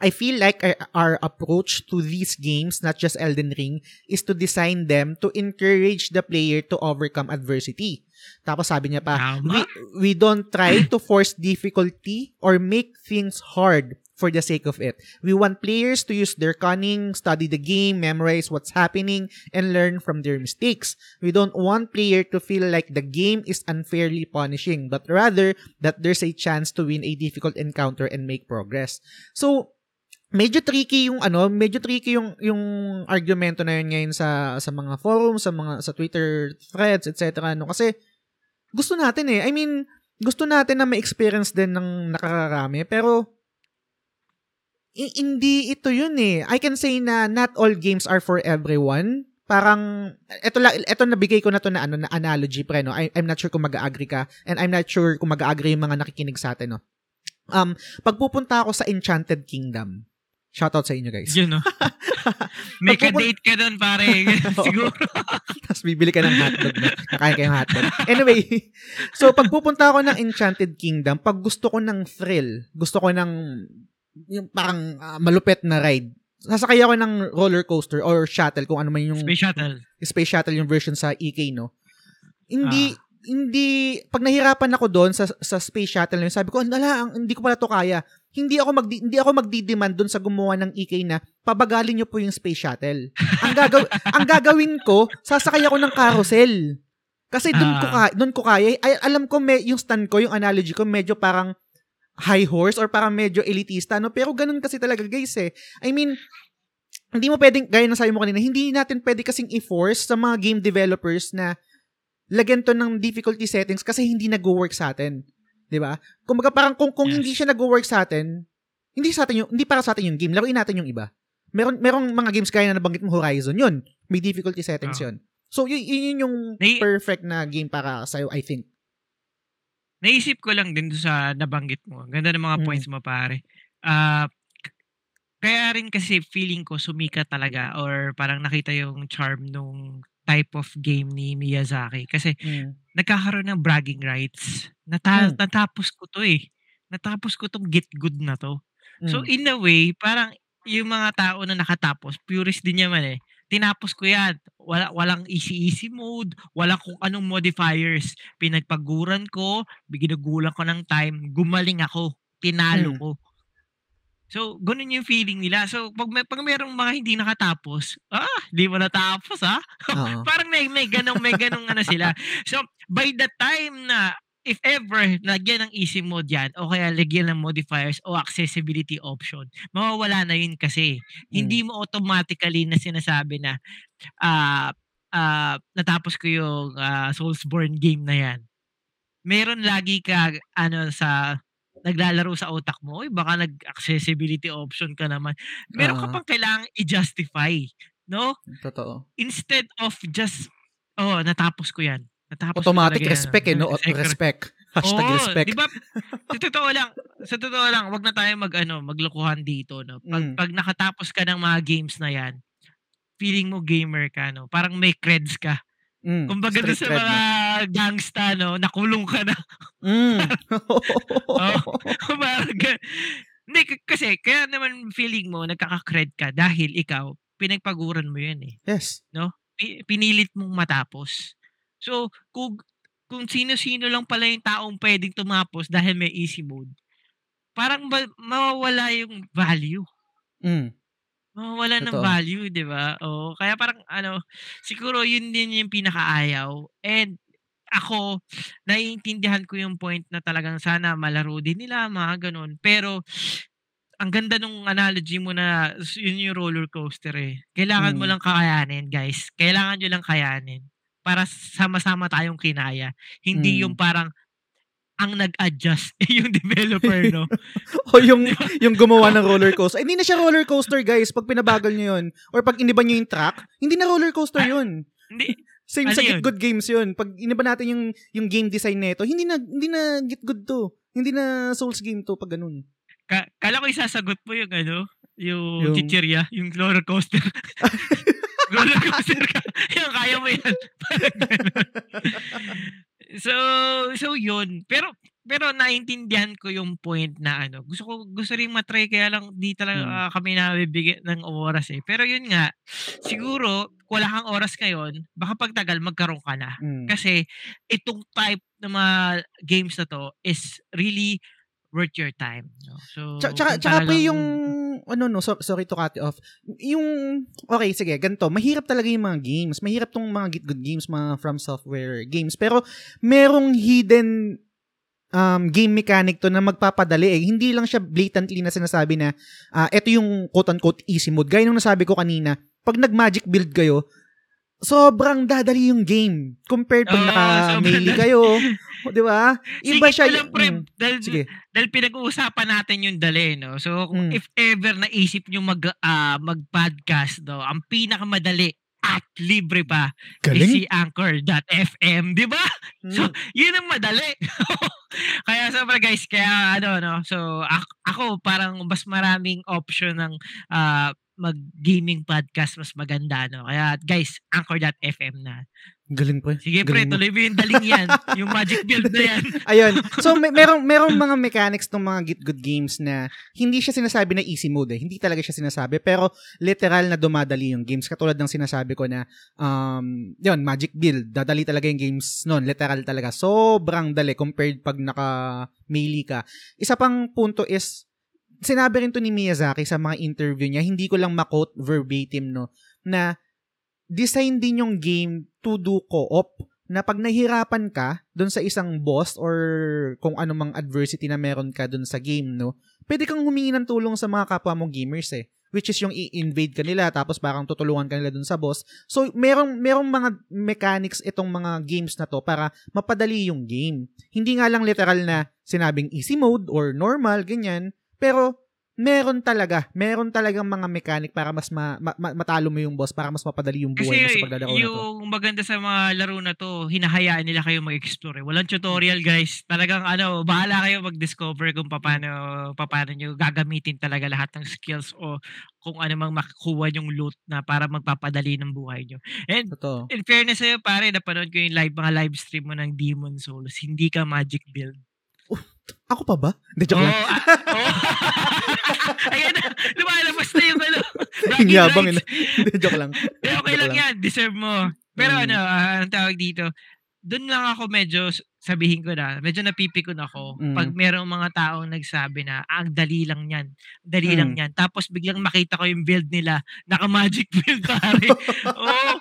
I feel like our, approach to these games, not just Elden Ring, is to design them to encourage the player to overcome adversity. Tapos sabi niya pa, Tama. we, we don't try to force difficulty or make things hard for the sake of it. We want players to use their cunning, study the game, memorize what's happening, and learn from their mistakes. We don't want player to feel like the game is unfairly punishing, but rather that there's a chance to win a difficult encounter and make progress. So, medyo tricky yung ano, medyo tricky yung yung argumento na yun ngayon sa sa mga forums, sa mga sa Twitter threads, etc. no kasi gusto natin eh. I mean, gusto natin na ma-experience din ng nakakarami pero hindi ito yun eh. I can say na not all games are for everyone. Parang eto la eto nabigay ko na to na ano na analogy pre no. I, I'm not sure kung mag-agree ka and I'm not sure kung mag-agree yung mga nakikinig sa atin no. Um pagpupunta ako sa Enchanted Kingdom. Shoutout sa inyo guys. Yun, no? May Pagpupun- ka-date ka doon, pare. Siguro. Tapos bibili ka ng hotdog na. Kakain ka yung hotdog. Anyway, so pag pupunta ako ng Enchanted Kingdom, pag gusto ko ng thrill, gusto ko ng yung parang ah, malupet na ride, sasakay ako ng roller coaster or shuttle kung ano man yung Space shuttle. space shuttle yung version sa EK, no? Hindi, hindi, pag nahirapan ako doon sa, sa space shuttle yun, sabi ko, ala, ang, hindi ko pala to kaya. Hindi ako mag hindi ako magdi-demand doon sa gumawa ng EK na pabagalin niyo po yung space shuttle. Ang gagaw ang gagawin ko, sasakay ako ng carousel. Kasi doon ko Ah. kaya, doon ko kaya. Ay, alam ko may yung stand ko, yung analogy ko medyo parang high horse or parang medyo elitista, no? Pero ganun kasi talaga, guys, eh. I mean, hindi mo pwedeng, gaya ng sabi mo kanina, hindi natin pwede kasing i-force sa mga game developers na lagyan to ng difficulty settings kasi hindi nag-work sa atin. 'Di ba? Kumbaga parang kung kung Yes. hindi siya nag-work sa atin, hindi sa atin yung hindi para sa atin yung game. Laruin natin yung iba. Meron merong mga games kaya na nabanggit mo Horizon, yun. May difficulty settings Ah. yun. So yun, yun, yun yung perfect na game para sa I think. Naisip ko lang din sa nabanggit mo. Ang Ganda ng mga Mm. points mo, pare. K- kaya rin kasi feeling ko sumika talaga or parang nakita yung charm nung type of game ni Miyazaki. Kasi nagkakaroon ng bragging rights. Nata- Hmm. Natapos ko to eh. Natapos ko tong get good na to. So Mm. in a way, parang yung mga tao na nakatapos, purist din naman eh. Tinapos ko yan. Wala, walang easy-easy mode, wala kung anong modifiers. Pinagpaguran ko, ginugulan ko ng time, gumaling ako, tinalo Mm. ko. So, ganun yung feeling nila. So, pag, may, pag merong mga hindi nakatapos, ah, di mo natapos ah. Parang may, may ganong, may ganong ano sila. So, by the time na, if ever, lagyan ng easy mode yan, o kaya lagyan ng modifiers o accessibility option, mawawala na yun kasi. Hindi mo automatically na sinasabi na, ah, ah, natapos ko yung ah, Soulsborne game na yan. Meron lagi ka, ano, sa, naglalaro sa utak mo, "Uy, baka nag-accessibility option ka naman. Meron ka Ah. pang kailangang i-justify. No? Totoo. instead of just oh natapos ko yan natapos Automatic yan. respect eh, no? Secret- Respect. Hashtag Oo, respect. di ba sa totoo lang sa totoo lang wag na tayo mag ano maglokohan dito no pag, Mm. pag nakatapos ka ng mga games na yan feeling mo gamer ka no parang may creds ka Mm. kumbaga sa cred, mga gangsta no nakulong ka na no? Mm. parang gan- hindi kasi kaya naman feeling mo nagkaka-cred ka dahil ikaw pinagpaguran mo yun eh yes. pi- pinilit mong matapos. So, kung, kung sino-sino lang pala yung taong pwedeng tumapos dahil may easy mode, parang ma- mawawala yung value. Mm. Mawawala ng Totoo. value, di ba? Oo, kaya parang ano, siguro yun din yung pinakaayaw. And ako, naiintindihan ko yung point na talagang sana malaro din nila, mga ganun. Pero, ang ganda nung analogy mo na yun yung roller coaster eh. Kailangan mo Mm. lang kakayanin, guys. Kailangan nyo lang kayanin. Para sama-sama tayong kinaya. Hindi Mm. yung parang ang nag-adjust yung developer, no? o yung yung gumawa ng roller coaster. Eh, hindi na siya roller coaster, guys, pag pinabagal niyo yun. Or pag iniba niyo yung track, hindi na roller coaster Ah, yun. Hindi, Same ano sa? Get Good Games yun. Pag iniba natin yung yung game design nito, hindi na hindi na Get Good to. Hindi na Souls game to pag ganun. ka, kala ko isasagot mo yung ano, yung, Yung- chichirya, yung roller coaster. roller coaster ka. yung kaya mo yan. So, so yun. Pero, pero naintindihan ko yung point na ano, gusto ko, gusto rin matry kaya lang di talaga Hmm. ah, kami nabibigyan ng oras eh. Pero yun nga, siguro, wala kang oras ngayon, baka pagtagal magkaroon ka na. Mm. Kasi itong type ng mga games na to is really worth your time. No? So, Tsaka, tsaka, talagang- yung, ano no, so, sorry to cut off. Yung, okay, sige, ganito. Mahirap talaga yung mga games. Mahirap tong mga Git Good games, mga From Software games. Pero, merong hidden um, game mechanic to na magpapadali eh. Hindi lang siya blatantly na sinasabi na ah, ito yung quote-unquote easy mode. Gaya nung nasabi ko kanina, pag nag-magic build kayo, sobrang dadali yung game compared pag Oo, naka-melee kayo. Di ba? Iba Sige siya. lang, pre, Mm, dahil, sige. dahil pinag-uusapan natin yung dali, no? So, kung Mm. if ever naisip nyo mag, ah, mag-podcast, no, ang pinakamadali at libre pa is si Anchor.fm, di ba? So, Mm. yun ang madali. kaya sobra guys, kaya ano, no? So, ako, parang mas maraming option ng ah, mag-gaming podcast mas maganda, no? Kaya guys, Anchor.fm na. Galing po. Sige pre, mo. tuloy mo yung daling yan. yung magic build na yan. Ayun. So, may, merong, merong mga mechanics ng mga Git Good games na hindi siya sinasabi na easy mode eh. Hindi talaga siya sinasabi. Pero, literal na dumadali yung games. Katulad ng sinasabi ko na, um, yun, magic build. Dadali talaga yung games noon. Literal talaga. Sobrang dali compared pag naka-melee ka. Isa pang punto is, sinabi rin to ni Miyazaki sa mga interview niya, hindi ko lang makot verbatim, no, na design din yung game to do co-op na pag nahirapan ka doon sa isang boss or kung ano mang adversity na meron ka doon sa game, no, pwede kang humingi ng tulong sa mga kapwa mong gamers eh. Which is yung i-invade ka nila tapos parang tutulungan ka nila doon sa boss. So, merong, merong mga mechanics itong mga games na to para mapadali yung game. Hindi nga lang literal na sinabing easy mode or normal, ganyan. Pero, meron talaga, meron talagang mga mechanic para mas ma, ma- ma- matalo mo yung boss, para mas mapadali yung buhay mo sa Kasi paglalaro na to. yung maganda sa mga laro na to, hinahayaan nila kayo mag-explore. eh. Walang tutorial guys. Talagang ano, bahala kayo mag-discover kung paano, paano nyo gagamitin talaga lahat ng skills o kung ano mang makukuha yung loot na para magpapadali ng buhay nyo. And Totoo. in fairness sa'yo pare, napanood ko yung live, mga live stream mo ng Demon Souls. Hindi ka magic build. Ako pa ba? Hindi, joke lang. oh. Ayan na, lumalabas na yung ano. Bragging yabang. Hindi, joke lang. Eh, okay Joke lang yan. Deserve mo. Pero Mm. ano, ah, ang tawag dito, doon lang ako medyo, sabihin ko na, medyo napipikon ako Mm. pag merong mga taong nagsabi na, "Ah, ang dali lang yan. Dali lang Mm. yan. Tapos biglang makita ko yung build nila, naka-magic build pare. Oo.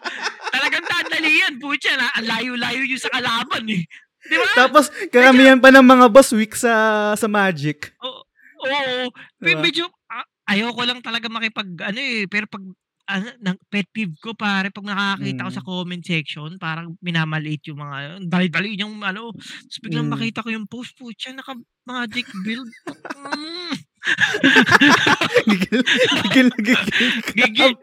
Talagang dadali yan. Pucha, na, ang layo-layo yung sa kalaban eh. Di ba? Tapos, karamihan pa ng mga boss weak sa sa Magic. Oo. Oo. Diba? Medyo, ah, ayoko lang talaga makipag, ano eh, pero pag, ano, ng pet peeve ko pare, pag nakakita ko Mm. sa comment section, parang minamaliit yung mga, dali-dali yung ano, tapos biglang Mm. makita ko yung post, putya, naka magic build. Mm. gigil, gigil, gigil. Gigil.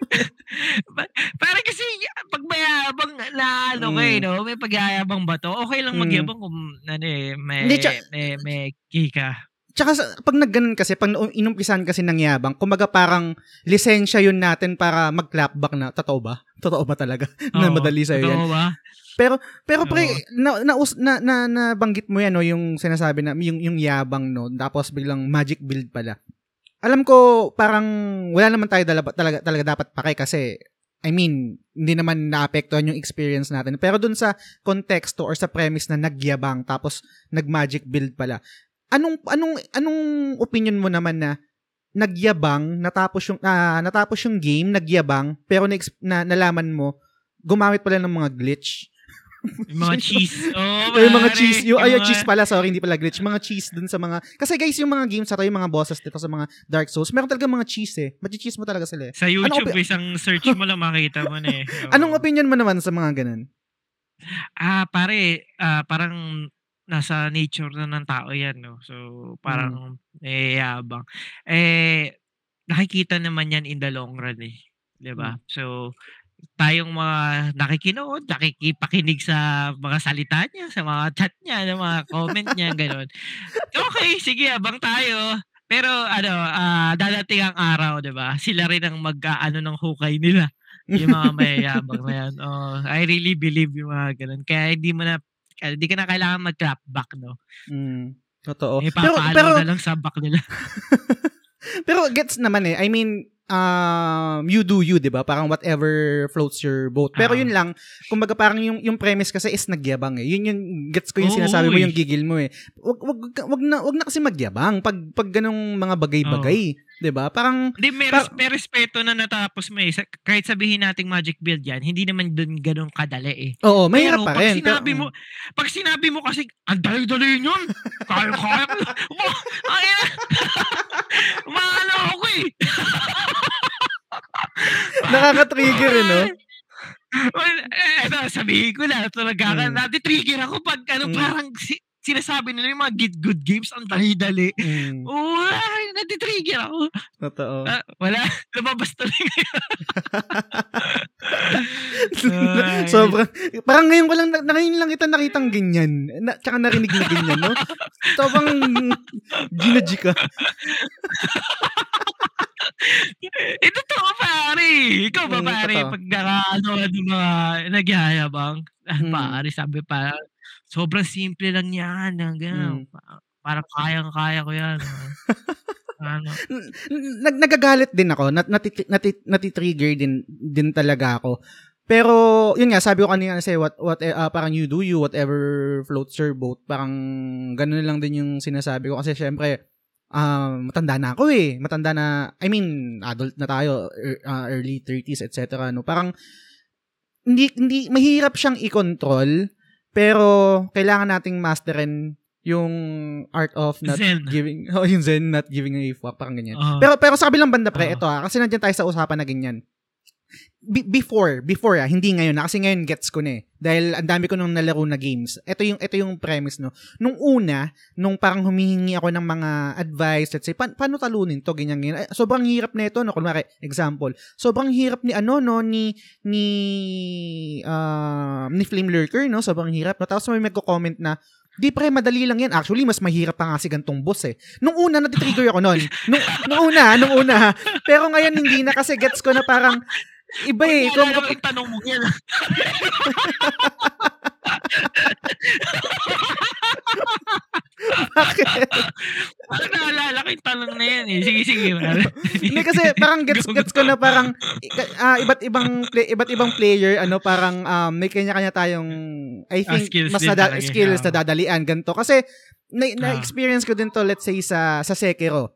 Pa- Parang kasi pag mayabang na ano Mm. ka eh, no? May pagyayabang ba to? Okay lang Mm. magyabang kung ano eh, may, Hindi, tsa- may, may kika. Tsaka sa, pag nagganon kasi, pag inumpisan kasi ng yabang, kumaga parang lisensya yun natin para mag-clapback na, totoo ba? Totoo ba talaga? na Oo, madali sa'yo yan? totoo ba? Pero pre, Oo. na, na, na, na, nabanggit mo yan, no, yung sinasabi na, yung, yung yabang, no, tapos biglang magic build pala. Alam ko, parang wala naman tayo dala, talaga, talaga dapat pakay kasi, I mean, hindi naman naapektuhan yung experience natin. Pero dun sa konteksto or sa premise na nagyabang tapos nag-magic build pala, anong anong anong opinion mo naman na nagyabang natapos yung ah, natapos yung game nagyabang pero na, na nalaman mo gumamit pala ng mga glitch Yung mga cheese. Oh, yung mga cheese. Yung, ay, yung mga- cheese pala. Sorry, hindi pala glitch. Mga cheese dun sa mga... Kasi guys, yung mga games to, yung mga bosses dito sa mga Dark Souls, meron talaga mga cheese eh. Machi-cheese mo talaga sila eh. Sa YouTube, opi- isang search mo lang makita mo na eh. Oo. Anong opinion mo naman sa mga ganun? Ah, pare, ah, parang nasa nature na ng tao yan, no? So, parang eh, yabang. Eh, nakikita naman yan in the long run eh. 'Di ba? So, tayong mga nakikinood, nakikipakinig sa mga salita niya, sa mga chat niya, sa mga comment niya, gano'n. Okay, sige, abang tayo. Pero ano, ah, dadating ang araw, 'di ba? Sila rin ang mag-aano ng hukay nila. Yung mga mayayabang na yan. Oh, I really believe yung mga ganun. Kaya hindi mo na, kaya hindi ka na kailangan mag-clap back, no? Mm, totoo. May Pero, pero, na lang sa back nila. pero gets naman eh. I mean, um, you do you, 'di ba? Parang whatever floats your boat. Pero Ah. yun lang, kumbaga parang yung yung premise kasi is nagyabang eh. Yun yung gets ko yung Oo, sinasabi mo eh. yung gigil mo eh. Wag wag ka- wag na wag na kasi magyabang pag pag ganung mga bagay-bagay, 'di ba? Parang Hindi, may, Par- may respeto na natapos mo eh. Kahit sabihin nating magic build yan, hindi naman dun ganun kadali eh. oo, mahirap Pero pa pag rin. sinabi pero, mo, pag sinabi mo kasi, ang dali-dali yun. Kaya, kaya. Ay, maano ako eh. nakaka-trigger eh, no? Well, eh, sabihin ko na, talaga ka, Mm. nati-trigger ako pag ano, Mm. parang si- sinasabi nila yung mga good, good games, ang dali-dali. Mm, Oo, ay, nati-trigger ako. totoo. Ah, wala, lumabas tuloy. Sobrang, parang ngayon ko lang, ngayon lang kita nakitang ganyan. Na, tsaka narinig na ganyan, no? Sobrang Gina G ka. Eh, totoo pare. Ikaw ba Mm, pare, pag naka, ano, ng mga nagyayabang, ah, Mm. pare, sabi pa, sobrang simple lang yan. Ang ganun. Mm. Pa- Parang kayang-kaya ko yan. ah. ano. Nag, nagagalit din ako. Nat, nati, nati, natitrigger din, din talaga ako. Pero, yun nga, sabi ko kanina kasi, what, what, ah, parang you do you, whatever floats your boat. Parang, ganun lang din yung sinasabi ko. Kasi, syempre, um, matanda na ako eh. Matanda na, I mean, adult na tayo, er- ah, early 30s, etc. No? Parang, hindi, hindi, mahirap siyang i-control, pero, kailangan nating masterin yung art of not Zen. giving, oh, yung zen, not giving a fuck, parang ganyan. Oo. Pero pero sa kabilang banda pre, Oo. ito ah, kasi nandiyan tayo sa usapan na ganyan. Be- before, before ah, hindi ngayon na kasi ngayon gets ko na eh. Dahil ang dami ko nung nalaro na games. Ito yung ito yung premise no. Nung una, nung parang humihingi ako ng mga advice, let's say, pa- paano talunin to ganyan ganyan. Sobrang hirap nito no. Kunwari, example, sobrang hirap ni ano no ni ni ah, ni Flame Lurker no, sobrang hirap no. Tapos may magko-comment na Di pre, madali lang yan. Actually, mas mahirap pa nga si gantong boss eh. Nung una, natitrigger ako nun. Nung, nung una, nung una. Pero ngayon, hindi na kasi gets ko na parang, iba eh. Kung, Kung yung tanong mo yan. bakit? Parang naalala ko yung tanong na yan eh. Sige, sige. Hindi kasi parang gets gets ko na parang ah, iba't ibang play, iba't ibang player ano parang um, may kanya-kanya tayong I Ah, think skills mas nada- skills ah. na dadalian ganito kasi na, Ah. experience ko din to let's say sa sa Sekiro.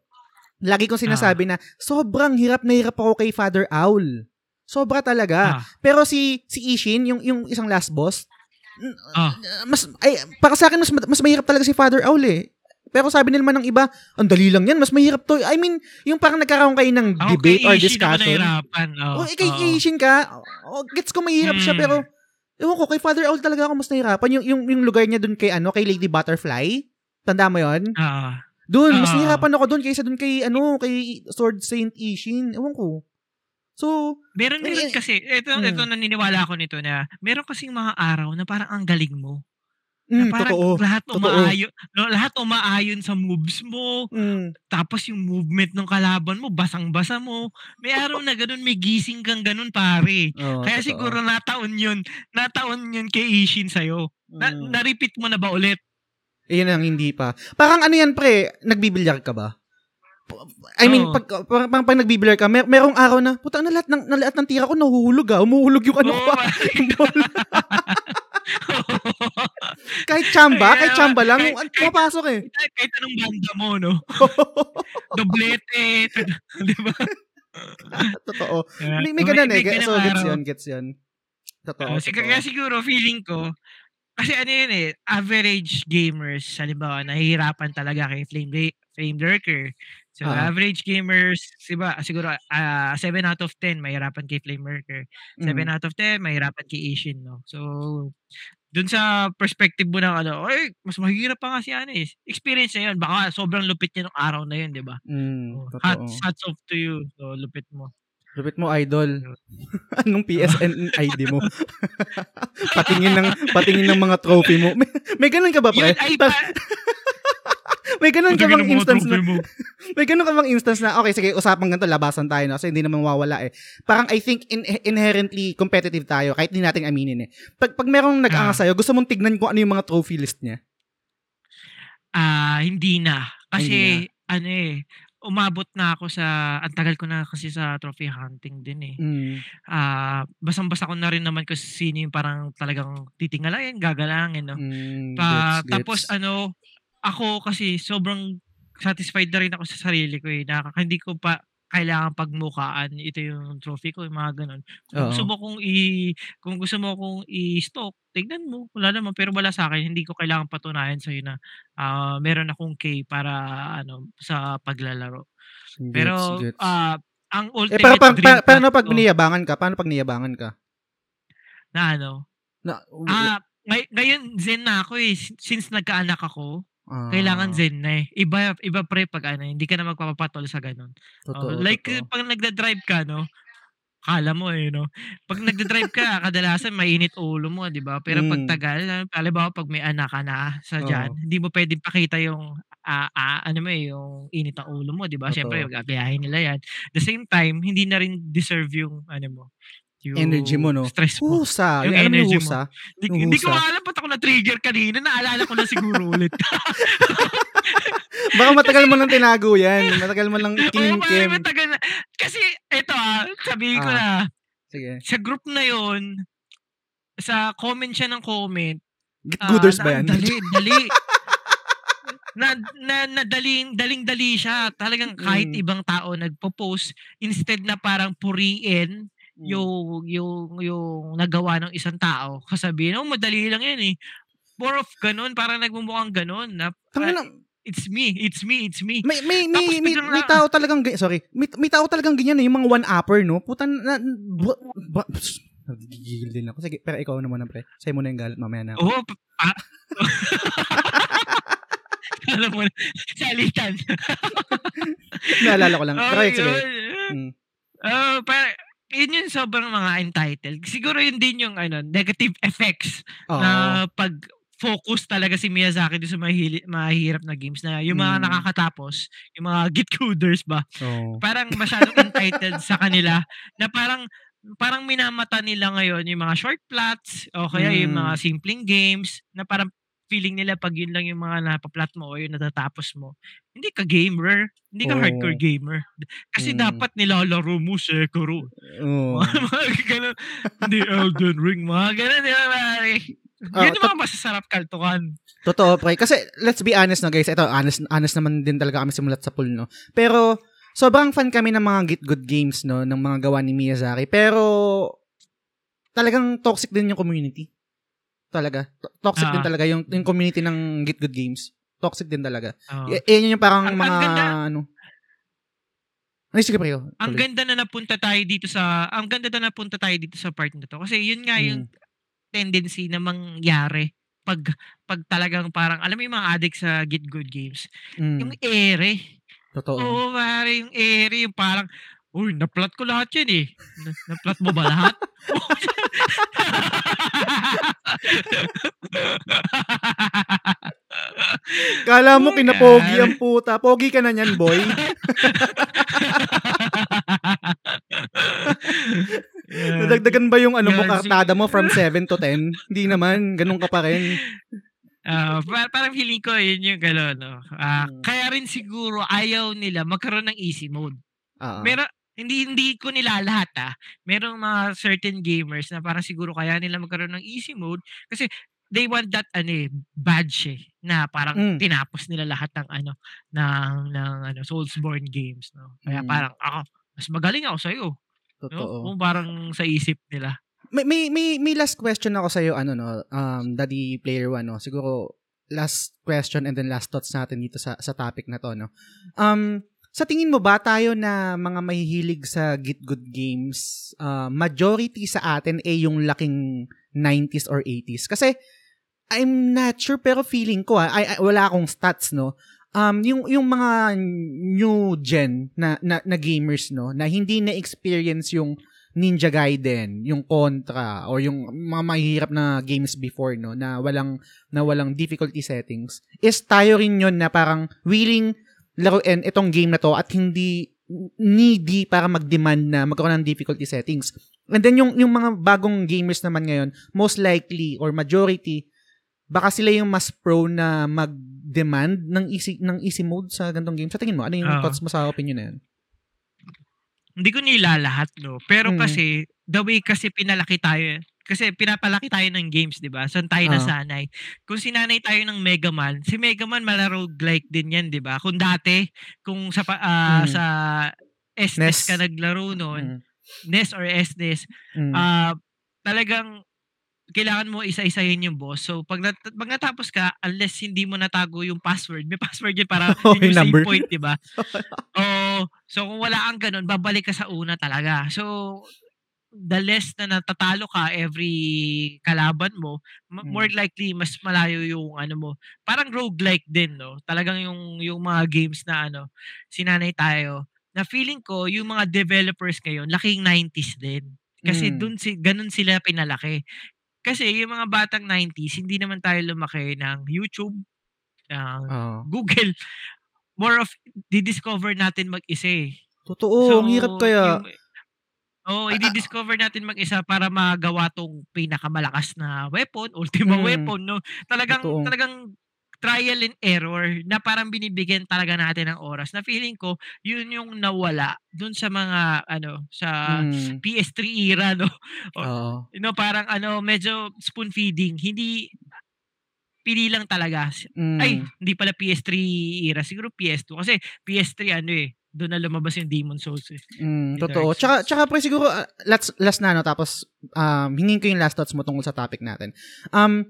Lagi kong sinasabi Ah. na sobrang hirap na hirap ako kay Father Owl. Sobra talaga. Ah. Pero si si Ishin, yung yung isang last boss, Ah. uh, mas ay para sa akin mas mas mahirap talaga si Father Owl eh. Pero sabi nila naman ng iba, ang dali lang yan, mas mahirap to. I mean, yung parang nagkakaroon kayo ng Ako debate or discussion. Oh, Oh, kay oo. Ishin ka, oh, gets ko mahirap siya, Hmm. pero ewan ko, kay Father Owl talaga ako mas nahirapan. Yung, yung, yung lugar niya dun kay, ano, kay Lady Butterfly, tanda mo yon Ah. Doon, mas Ah. nahirapan ako doon kaysa doon kay, ano, kay Sword Saint Ishin. Ewan ko. So, Meron din Eh, kasi, ito, mm. ito naniniwala ako nito na, meron kasing mga araw na parang ang galing mo. mm, na parang totoo. lahat umaayon, no, lahat umaayon sa moves mo, Mm, tapos yung movement ng kalaban mo, basang-basa mo. May araw na ganun, may gising kang ganun, pare. oh, Kaya totoo. siguro nataon yun, nataon yun kay Ishin sa'yo. Na, Mm. na-repeat mo na ba ulit? Ayun ang hindi pa. Parang ano yan, pre, nagbibilyar ka ba? I mean, Oo. pag, parang, parang, pag nagbibilyar ka, mer- merong araw na, puta na lahat ng, na lahat ng tira ko nahuhulog ah. Umuhulog yung ano ko. Ball. kahit chamba, kahit chamba lang, Kahit- pumapasok eh. kahit, kahit anong banda mo, no? Doblete. di ba? Totoo. May, may ganun eh. So, gets yun, gets yun. Totoo. Oh, sig- totoo. kaya siguro feeling ko, kasi ano yun eh, average gamers, halimbawa, nahihirapan talaga kay Flame, Flame Lurker. So, Ah. average gamers, diba, siguro, ah 7 out of 10, mahirapan kay Flame Lurker. 7 Mm. out of 10, mahirapan kay Ishin, no? So, dun sa perspective mo ng ano, ay, mas mahirap pa nga si ano eh. Experience na yun. Baka sobrang lupit niya ng araw na yun, di ba? Mm, Oh, totoo. hats, hats off to you. So, lupit mo. Lupit mo, idol. Anong PSN ID mo? patingin ng patingin ng mga trophy mo. May, may ganun ka ba, pre? Yun, ay, pa, may ganun ka bang instance na, may ganun ka bang instance na, okay, sige, usapan ganito, labasan tayo, no? Kasi hindi naman mawawala eh. Parang I think in, inherently competitive tayo, kahit di natin aminin eh. Pag, pag merong nag-angas Ah. sa'yo, gusto mong tignan kung ano yung mga trophy list niya. Ah, hindi na. Kasi, Hindi ano eh, umabot na ako sa ang tagal ko na kasi sa trophy hunting din eh. Mm. Ah, basang-basa ko na rin naman kung sino yung parang talagang titingalain, gagalangin, no. Mm, Pa gets, tapos gets. ano, ako kasi sobrang satisfied na rin ako sa sarili ko eh. Na hindi ko pa kailangan pagmukaan ito yung trophy ko, yung mga gano'n. Kung gusto Oo. mo kong i kung gusto mo kong i-stalk, tignan mo, wala naman. Pero wala sa'kin, hindi ko kailangang patunayan sa'yo na, ah, meron akong K para ano, sa paglalaro. Gets, Pero, gets. ah, ang Eh, ultimate pero pag, dream pa, paano pag ko niyabangan ka? Paano pag niyabangan ka? na ano, Na, ah, ngay ngayon zen na ako eh. Si since nagkaanak ako, kailangan ah, zen na eh. Iba iba pre pag ano, hindi ka na magpapapatol sa gano'n. Oo, totoo, like totoo. pag nagda-drive ka 'no, akala mo eh 'no, pag nagda-drive ka kadalasan mainit ulo mo 'di ba? Pero pag Mm. tagal, halimbawa pag may anak ka na sa diyan, Oo. hindi mo puwedeng pakita yung, ah, ah, ano mo eh, yung init ng ulo mo 'di ba? Siyempre Totoo. gagayahin nila 'yan. The same time, hindi na rin deserve yung ano mo, Energy mo, yung 'no? stress mo, Husa, yung alam mo yung energy mo. husa? Hindi Yung hindi ko alam ba't ako na-trigger kanina, naalala ko na siguro ulit. Baka matagal mo ng tinago yan, matagal mo ng Oo, parang kinimkim. matagal na. Kasi eto, ah, sabihin ko Ah, na, sige. sa group na yun, sa comment siya ng comment, ah, gooders na ba yan? dali, dali. Na na na daling daling-dali siya. Talagang kahit Mm. ibang tao nagpo-post, instead na parang puriin. Yung yung yung nagawa ng isang tao, sasabihin, "Oh, madali lang yan, eh." More of gano'n, parang nagmumukhang gano'n na, Tangina, "It's me, it's me, it's me." may may Tapos may may, may tao talagang ga- sorry, may, may tao talagang ganyan eh, yung mga one-upper, no? Putan na, ba, ba, Nagigigil din ako. Sige, pero ikaw naman, pre. Sa'yo mo na yung galit, mamaya na. Oo, pa pa Alam mo na, salitan. Naalala ko lang. Oo, Pero sige. Mm. Oo, para yun yung sobrang mga entitled. Siguro yun din yung ano, negative effects Oo. na pag focus talaga si Miyazaki doon sa mahili, mahihirap na games na yung mga Mm. nakakatapos, yung mga git-coders ba, Oo. parang masyadong entitled sa kanila na parang parang minamata nila ngayon yung mga short plots o kaya yung mga Mm. simpleng games na parang feeling nila pag yun lang yung mga napaplat mo o yung natatapos mo, hindi ka gamer, hindi ka hardcore Oo. gamer. Kasi Mm. dapat nilalaro mo Sekiro. Oo. Mga ganun. Hindi Elden Ring, mga ganun, di ba pare? Ah, Yun yung mga masasarap kaltukan. Totoo, pre. Kasi, let's be honest na guys. Ito, honest, honest naman din talaga kami simulat sa pool, no? Pero, sobrang fan kami ng mga Git Good games, no? Ng mga gawa ni Miyazaki. Pero, talagang toxic din yung community. Talaga. To- Toxic din Ah. talaga yung, yung community ng Git Good games. Toxic din talaga. Oo. Y- yan yung parang Ang- ang mga, ganda. ano. Ay, sige, oh, Ang ganda na napunta tayo dito sa ang ganda na napunta tayo dito sa part na to kasi yun nga yung Mm. tendency na mangyari pag pag talagang parang alam mo yung mga addict sa Get Good Games, yung Mm. ere. Totoo. Oo, pare, yung ere, yung parang, uy, naplat ko lahat yan eh. Na, naplat mo ba lahat? Kala mo kinapogi ang puta. Pogi ka na niyan, boy. Nadagdagan ba yung ano mo, kartada mo from sig- 7 to 10? Hindi naman. Ganun ka pa rin. Ah, pa- parang feeling ko yun yung gano'n, no? Ah, Mm. kaya rin siguro ayaw nila magkaroon ng easy mode. Oo. Meron hindi hindi ko nilalahat ah. Merong mga certain gamers na parang siguro kaya nila magkaroon ng easy mode kasi they want that ano eh, badge eh, na parang Mm. tinapos nila lahat ng ano ng ng ano Soulsborne games no. Kaya Mm. parang ako mas magaling ako sa iyo. No? Totoo. Kung parang sa isip nila. May, may, may, may last question ako sa'yo, ano no, um, Daddy Player One, no? Siguro, last question and then last thoughts natin dito sa, sa topic na to, no? Um, sa tingin mo ba tayo na mga mahihilig sa Git Good Games, uh, majority sa atin ay yung laking 90s or 80s? Kasi, I'm not sure pero feeling ko, ah, ay, ay, wala akong stats, no? Um, yung, yung mga new gen na, na, na gamers, no? Na hindi na-experience yung Ninja Gaiden, yung Contra, or yung mga mahihirap na games before, no, na walang, na walang difficulty settings, is tayo rin yun na parang willing laruin itong game na to at hindi needy para mag-demand na magkaroon ng difficulty settings. And then yung, yung mga bagong gamers naman ngayon, most likely or majority, baka sila yung mas pro na demand ng easy ng easy mode sa ganitong game? Sa tingin mo, ano yung Oo. thoughts mo sa opinion na yun? Hindi ko nilalahat, no? Pero Mm. kasi, the way kasi pinalaki tayo, kasi pinapalaki tayo ng games, di ba? Saan tayo Oo. nasanay? Kung sinanay tayo ng Mega Man, si Mega Man malaroguelike din yan, di ba? Kung dati, kung sa, ah, Mm. sa SNES NES. ka naglaro noon, Mm. NES or SNES, Mm. ah talagang kailangan mo isa-isahin yung boss. So, pag, nat- pag natapos ka, unless hindi mo natago yung password, may password yun para Oh, yun yung save number. point, di ba? Oo. So, kung wala kang ganun, babalik ka sa una talaga. So, the less na natatalo ka every kalaban mo, ma- Mm. more likely mas malayo yung ano mo. Parang roguelike din, no? Talagang yung yung mga games na ano, sinanay tayo. Na feeling ko yung mga developers ngayon, laking 90s din. Kasi Mm. dun si ganun sila pinalaki. Kasi yung mga batang 90s, hindi naman tayo lumaki ng YouTube, ng Oo. Google. More of di-discover natin mag-isa eh. Totoo, ang hirap kaya. yung- Oo, i-discover natin mag-isa para magawa tong pinakamalakas na weapon, ultima Mm. weapon, no? Talagang Totoo. talagang trial and error na parang binibigyan talaga natin ng oras. Na feeling ko, yun yung nawala dun sa mga ano, sa Mm. PS3 era, no? O, Oo. you know, parang ano, medyo spoon feeding. Hindi pili lang talaga. Mm. Ay, hindi pala PS3 era. Siguro PS2. Kasi PS3 ano eh, doon na lumabas yung Demon Souls eh. Mm, Yung totoo. Tsaka, tsaka pre, siguro, uh, last, last na, no, tapos, um, hingin ko yung last thoughts mo tungkol sa topic natin. Um,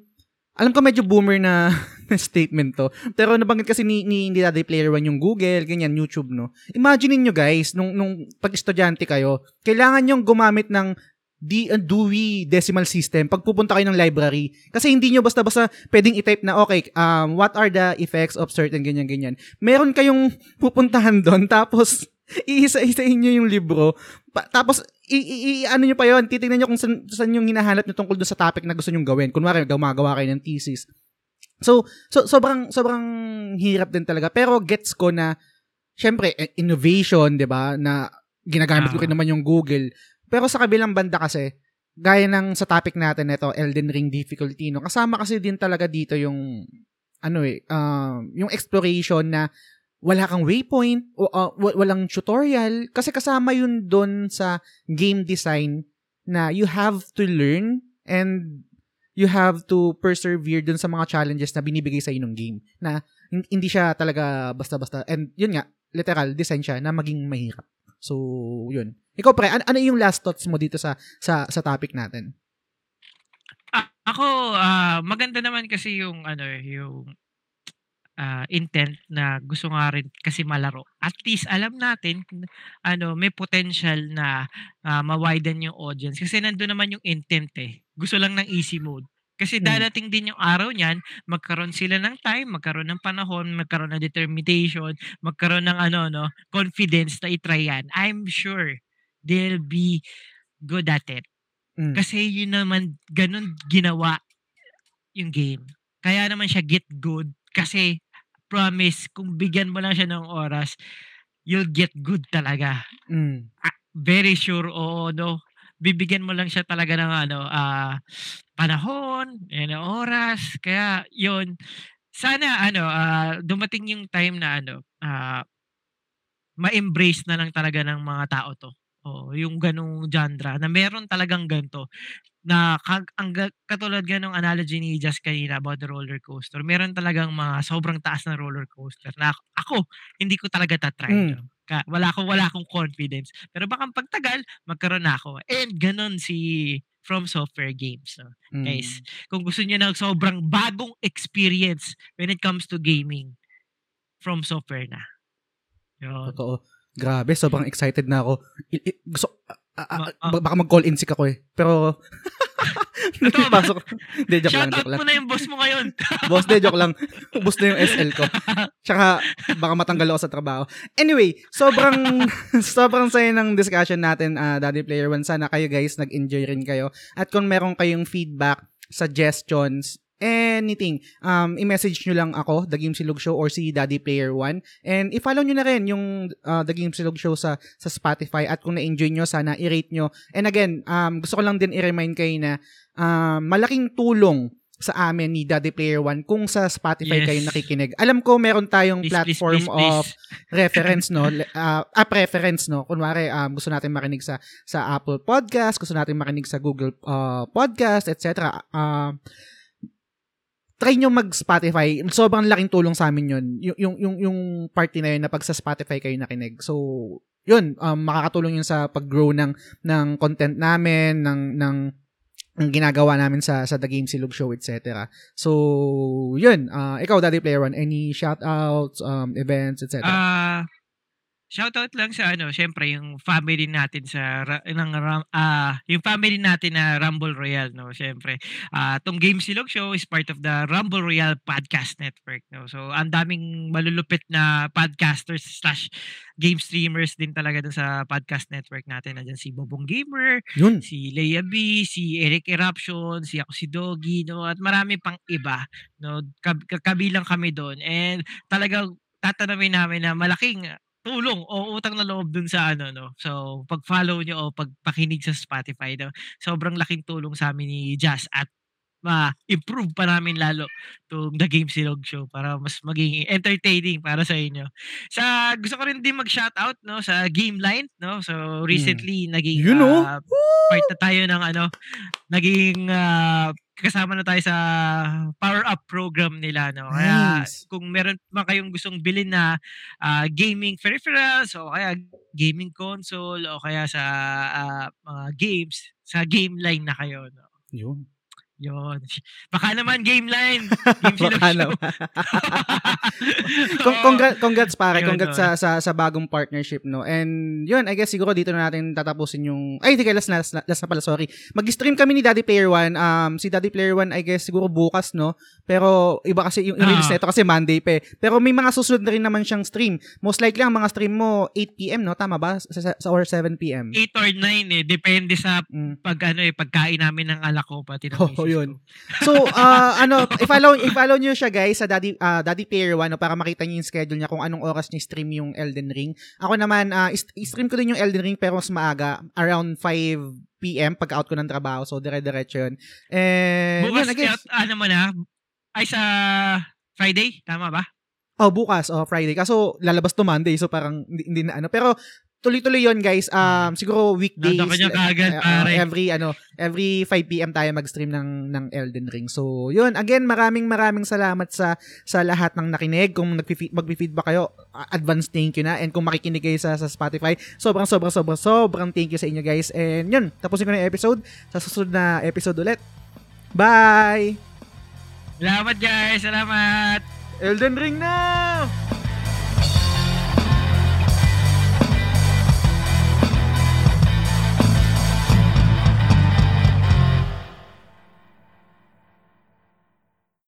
alam ko medyo boomer na statement to. Pero nabanggit kasi ni, ni, ni Daddy Player One yung Google, ganyan, YouTube, no? Imagine niyo guys, nung, nung pag-estudyante kayo, kailangan yung gumamit ng di, uh, Dewey Decimal System pag pupunta kayo ng library. Kasi hindi nyo basta-basta pwedeng i-type na, okay, um, what are the effects of certain ganyan-ganyan. Meron kayong pupuntahan doon, tapos iisa-isahin nyo yung libro, pa, tapos i, i, i- ano nyo pa yon titignan nyo kung saan, saan yung hinahanap nyo tungkol doon sa topic na gusto nyo gawin. Kunwari, gumagawa kayo ng thesis. So, so sobrang sobrang hirap din talaga. Pero gets ko na syempre eh, innovation, 'di ba, na ginagamit ko Ah. rin naman yung Google. Pero sa kabilang banda kasi, gaya ng sa topic natin nito, Elden Ring difficulty, no. Kasama kasi din talaga dito yung ano eh, um, yung exploration na wala kang waypoint, o, uh, wa- walang tutorial, kasi kasama yun doon sa game design na you have to learn and you have to persevere dun sa mga challenges na binibigay sa ng game. Na hin- hindi siya talaga basta-basta. And yun nga, literal, design siya na maging mahirap. So, yun. Ikaw pre, an- ano yung last thoughts mo dito sa sa sa topic natin? Ah, ako, ah, maganda naman kasi yung ano eh, yung ah, intent na gusto nga rin kasi malaro. At least alam natin ano, may potential na ah, ma-widen yung audience kasi nandun naman yung intent eh. Gusto lang ng easy mode. Kasi Hmm. dadating din yung araw niyan, magkaroon sila ng time, magkaroon ng panahon, magkaroon ng determination, magkaroon ng ano no, confidence na itry yan. I'm sure they'll be good at it. Mm. Kasi yun naman, ganun ginawa yung game. Kaya naman siya get good. Kasi, promise, kung bigyan mo lang siya ng oras, you'll get good talaga. Mm. Very sure, oo, no? Bibigyan mo lang siya talaga ng ano, ah, panahon, yan, oras. Kaya, yun. Sana, ano, ah, dumating yung time na, ano, ah, ma-embrace na lang talaga ng mga tao to. Oo, yung ganong genre na meron talagang ganito na kag ang ga katulad nga analogy ni Jazz kanina about the roller coaster, meron talagang mga sobrang taas na roller coaster na ak- ako hindi ko talaga ta-try Mm. Ka wala akong wala akong confidence. Pero baka pagtagal magkaroon na ako. And gano'n si From Software Games 'no. Mm. Guys, kung gusto niyo ng sobrang bagong experience when it comes to gaming, From Software na. Yun. Totoo. Grabe, sobrang excited na ako. I- i- gusto, ah. ba- baka mag-call in sick ako eh. Pero, Totoo ba? pasok. Hindi, joke lang, Shoutout joke lang. mo na yung boss mo ngayon. Boss, de, joke lang. Boss na yung SL ko. Tsaka, baka matanggal ako sa trabaho. Anyway, sobrang, sobrang saya ng discussion natin, ah, Daddy Player One. Sana kayo guys, nag-enjoy rin kayo. At kung meron kayong feedback, suggestions, anything, um, i-message nyo lang ako, The Game Silog Show or si Daddy Player One. And i-follow nyo na rin yung uh, The Game Silog Show sa, sa Spotify. At kung na-enjoy nyo, sana i-rate nyo. And again, um, gusto ko lang din i-remind kayo na um, malaking tulong sa amin ni Daddy Player One kung sa Spotify Yes. kayo nakikinig. Alam ko meron tayong Please, platform please, please, of reference no Le- ah preference no kunwari um, gusto natin marinig sa sa Apple Podcast gusto natin marinig sa Google ah, Podcast etc Ah, try nyo mag Spotify sobrang laking tulong sa amin yun yung yung yung, yung party na yun na pag sa Spotify kayo nakinig so yun um, makakatulong yun sa pag-grow ng ng content namin ng ng ng ginagawa namin sa sa The Game Silog Show etc. So, yun. ah ikaw, Daddy Player One, any shoutouts, um, events, etc. Ah, shoutout lang sa ano, syempre yung family natin sa ng ah, yung family natin na Rumble Royale no, syempre. Ah, tong Game Silog Show is part of the Rumble Royale Podcast Network no. So, ang daming malulupit na podcasters slash game streamers din talaga dun sa podcast network natin. Nandiyan si Bobong Gamer, yun. si Leia B, si Eric Eruption, si ako si Doggy, no, at marami pang iba, no, kab- ka- kabilang kami doon. And talagang tatanungin namin na malaking tulong o utang na loob dun sa ano no. So pag follow nyo o pag pakinig sa Spotify no, sobrang laking tulong sa amin ni Jazz at ma-improve pa namin lalo tong The Game Silog Show para mas maging entertaining para sa inyo. Sa gusto ko rin din mag-shoutout no sa Game Line no. So recently naging You know? ah, part na tayo ng ano naging ah, kasama na tayo sa Power Up program nila no. Kaya Nice. kung meron man kayong gustong bilhin na ah, gaming peripherals o kaya gaming console o kaya sa ah, mga games sa game line na kayo no. Yun. Yun. Baka naman game line. Game Baka naman. Con- congrats, congrats pare, Yun, congrats sa, sa sa bagong partnership no. And yun, I guess siguro dito na natin tatapusin yung ay hindi last last, last na pala, sorry. Mag-stream kami ni Daddy Player One. Um si Daddy Player One I guess siguro bukas no. Pero iba kasi yung, release nito kasi Monday pa eh. Pero may mga susunod na rin naman siyang stream. Most likely ang mga stream mo 8 PM no, tama ba? Sa, sa, or 7 PM. 8 or 9 eh. Depende sa Mm. pag ano eh, pagkain namin ng alak ko pati ng misis yun. ko. So, uh, ano, i-follow, i-follow nyo siya guys sa Daddy, uh, Daddy Player One no, para makita nyo yung schedule niya kung anong oras niya stream yung Elden Ring. Ako naman, uh, i-stream ko din yung Elden Ring pero mas maaga, around 5 p.m. pagka-out ko ng trabaho. So, dire-diretso yun. And, Bukas, yun, I guess. kaya, ano man ah, ay sa Friday, tama ba? Oh, bukas, oh, Friday. Kaso, lalabas to Monday, so parang hindi, hindi na ano. Pero, tuloy-tuloy yon guys. Um, siguro weekdays. Nandun ka niya kaagad, uh, pare. every, ano, every 5 p.m. tayo mag-stream ng, ng Elden Ring. So, yun. Again, maraming maraming salamat sa sa lahat ng nakinig. Kung mag-feedback kayo, uh, advance thank you na. And kung makikinig kayo sa, sa Spotify, sobrang, sobrang, sobrang, sobrang thank you sa inyo guys. And yun, tapusin ko na yung episode. Sa susunod na episode ulit. Bye! Salamat guys, salamat! Elden Ring na!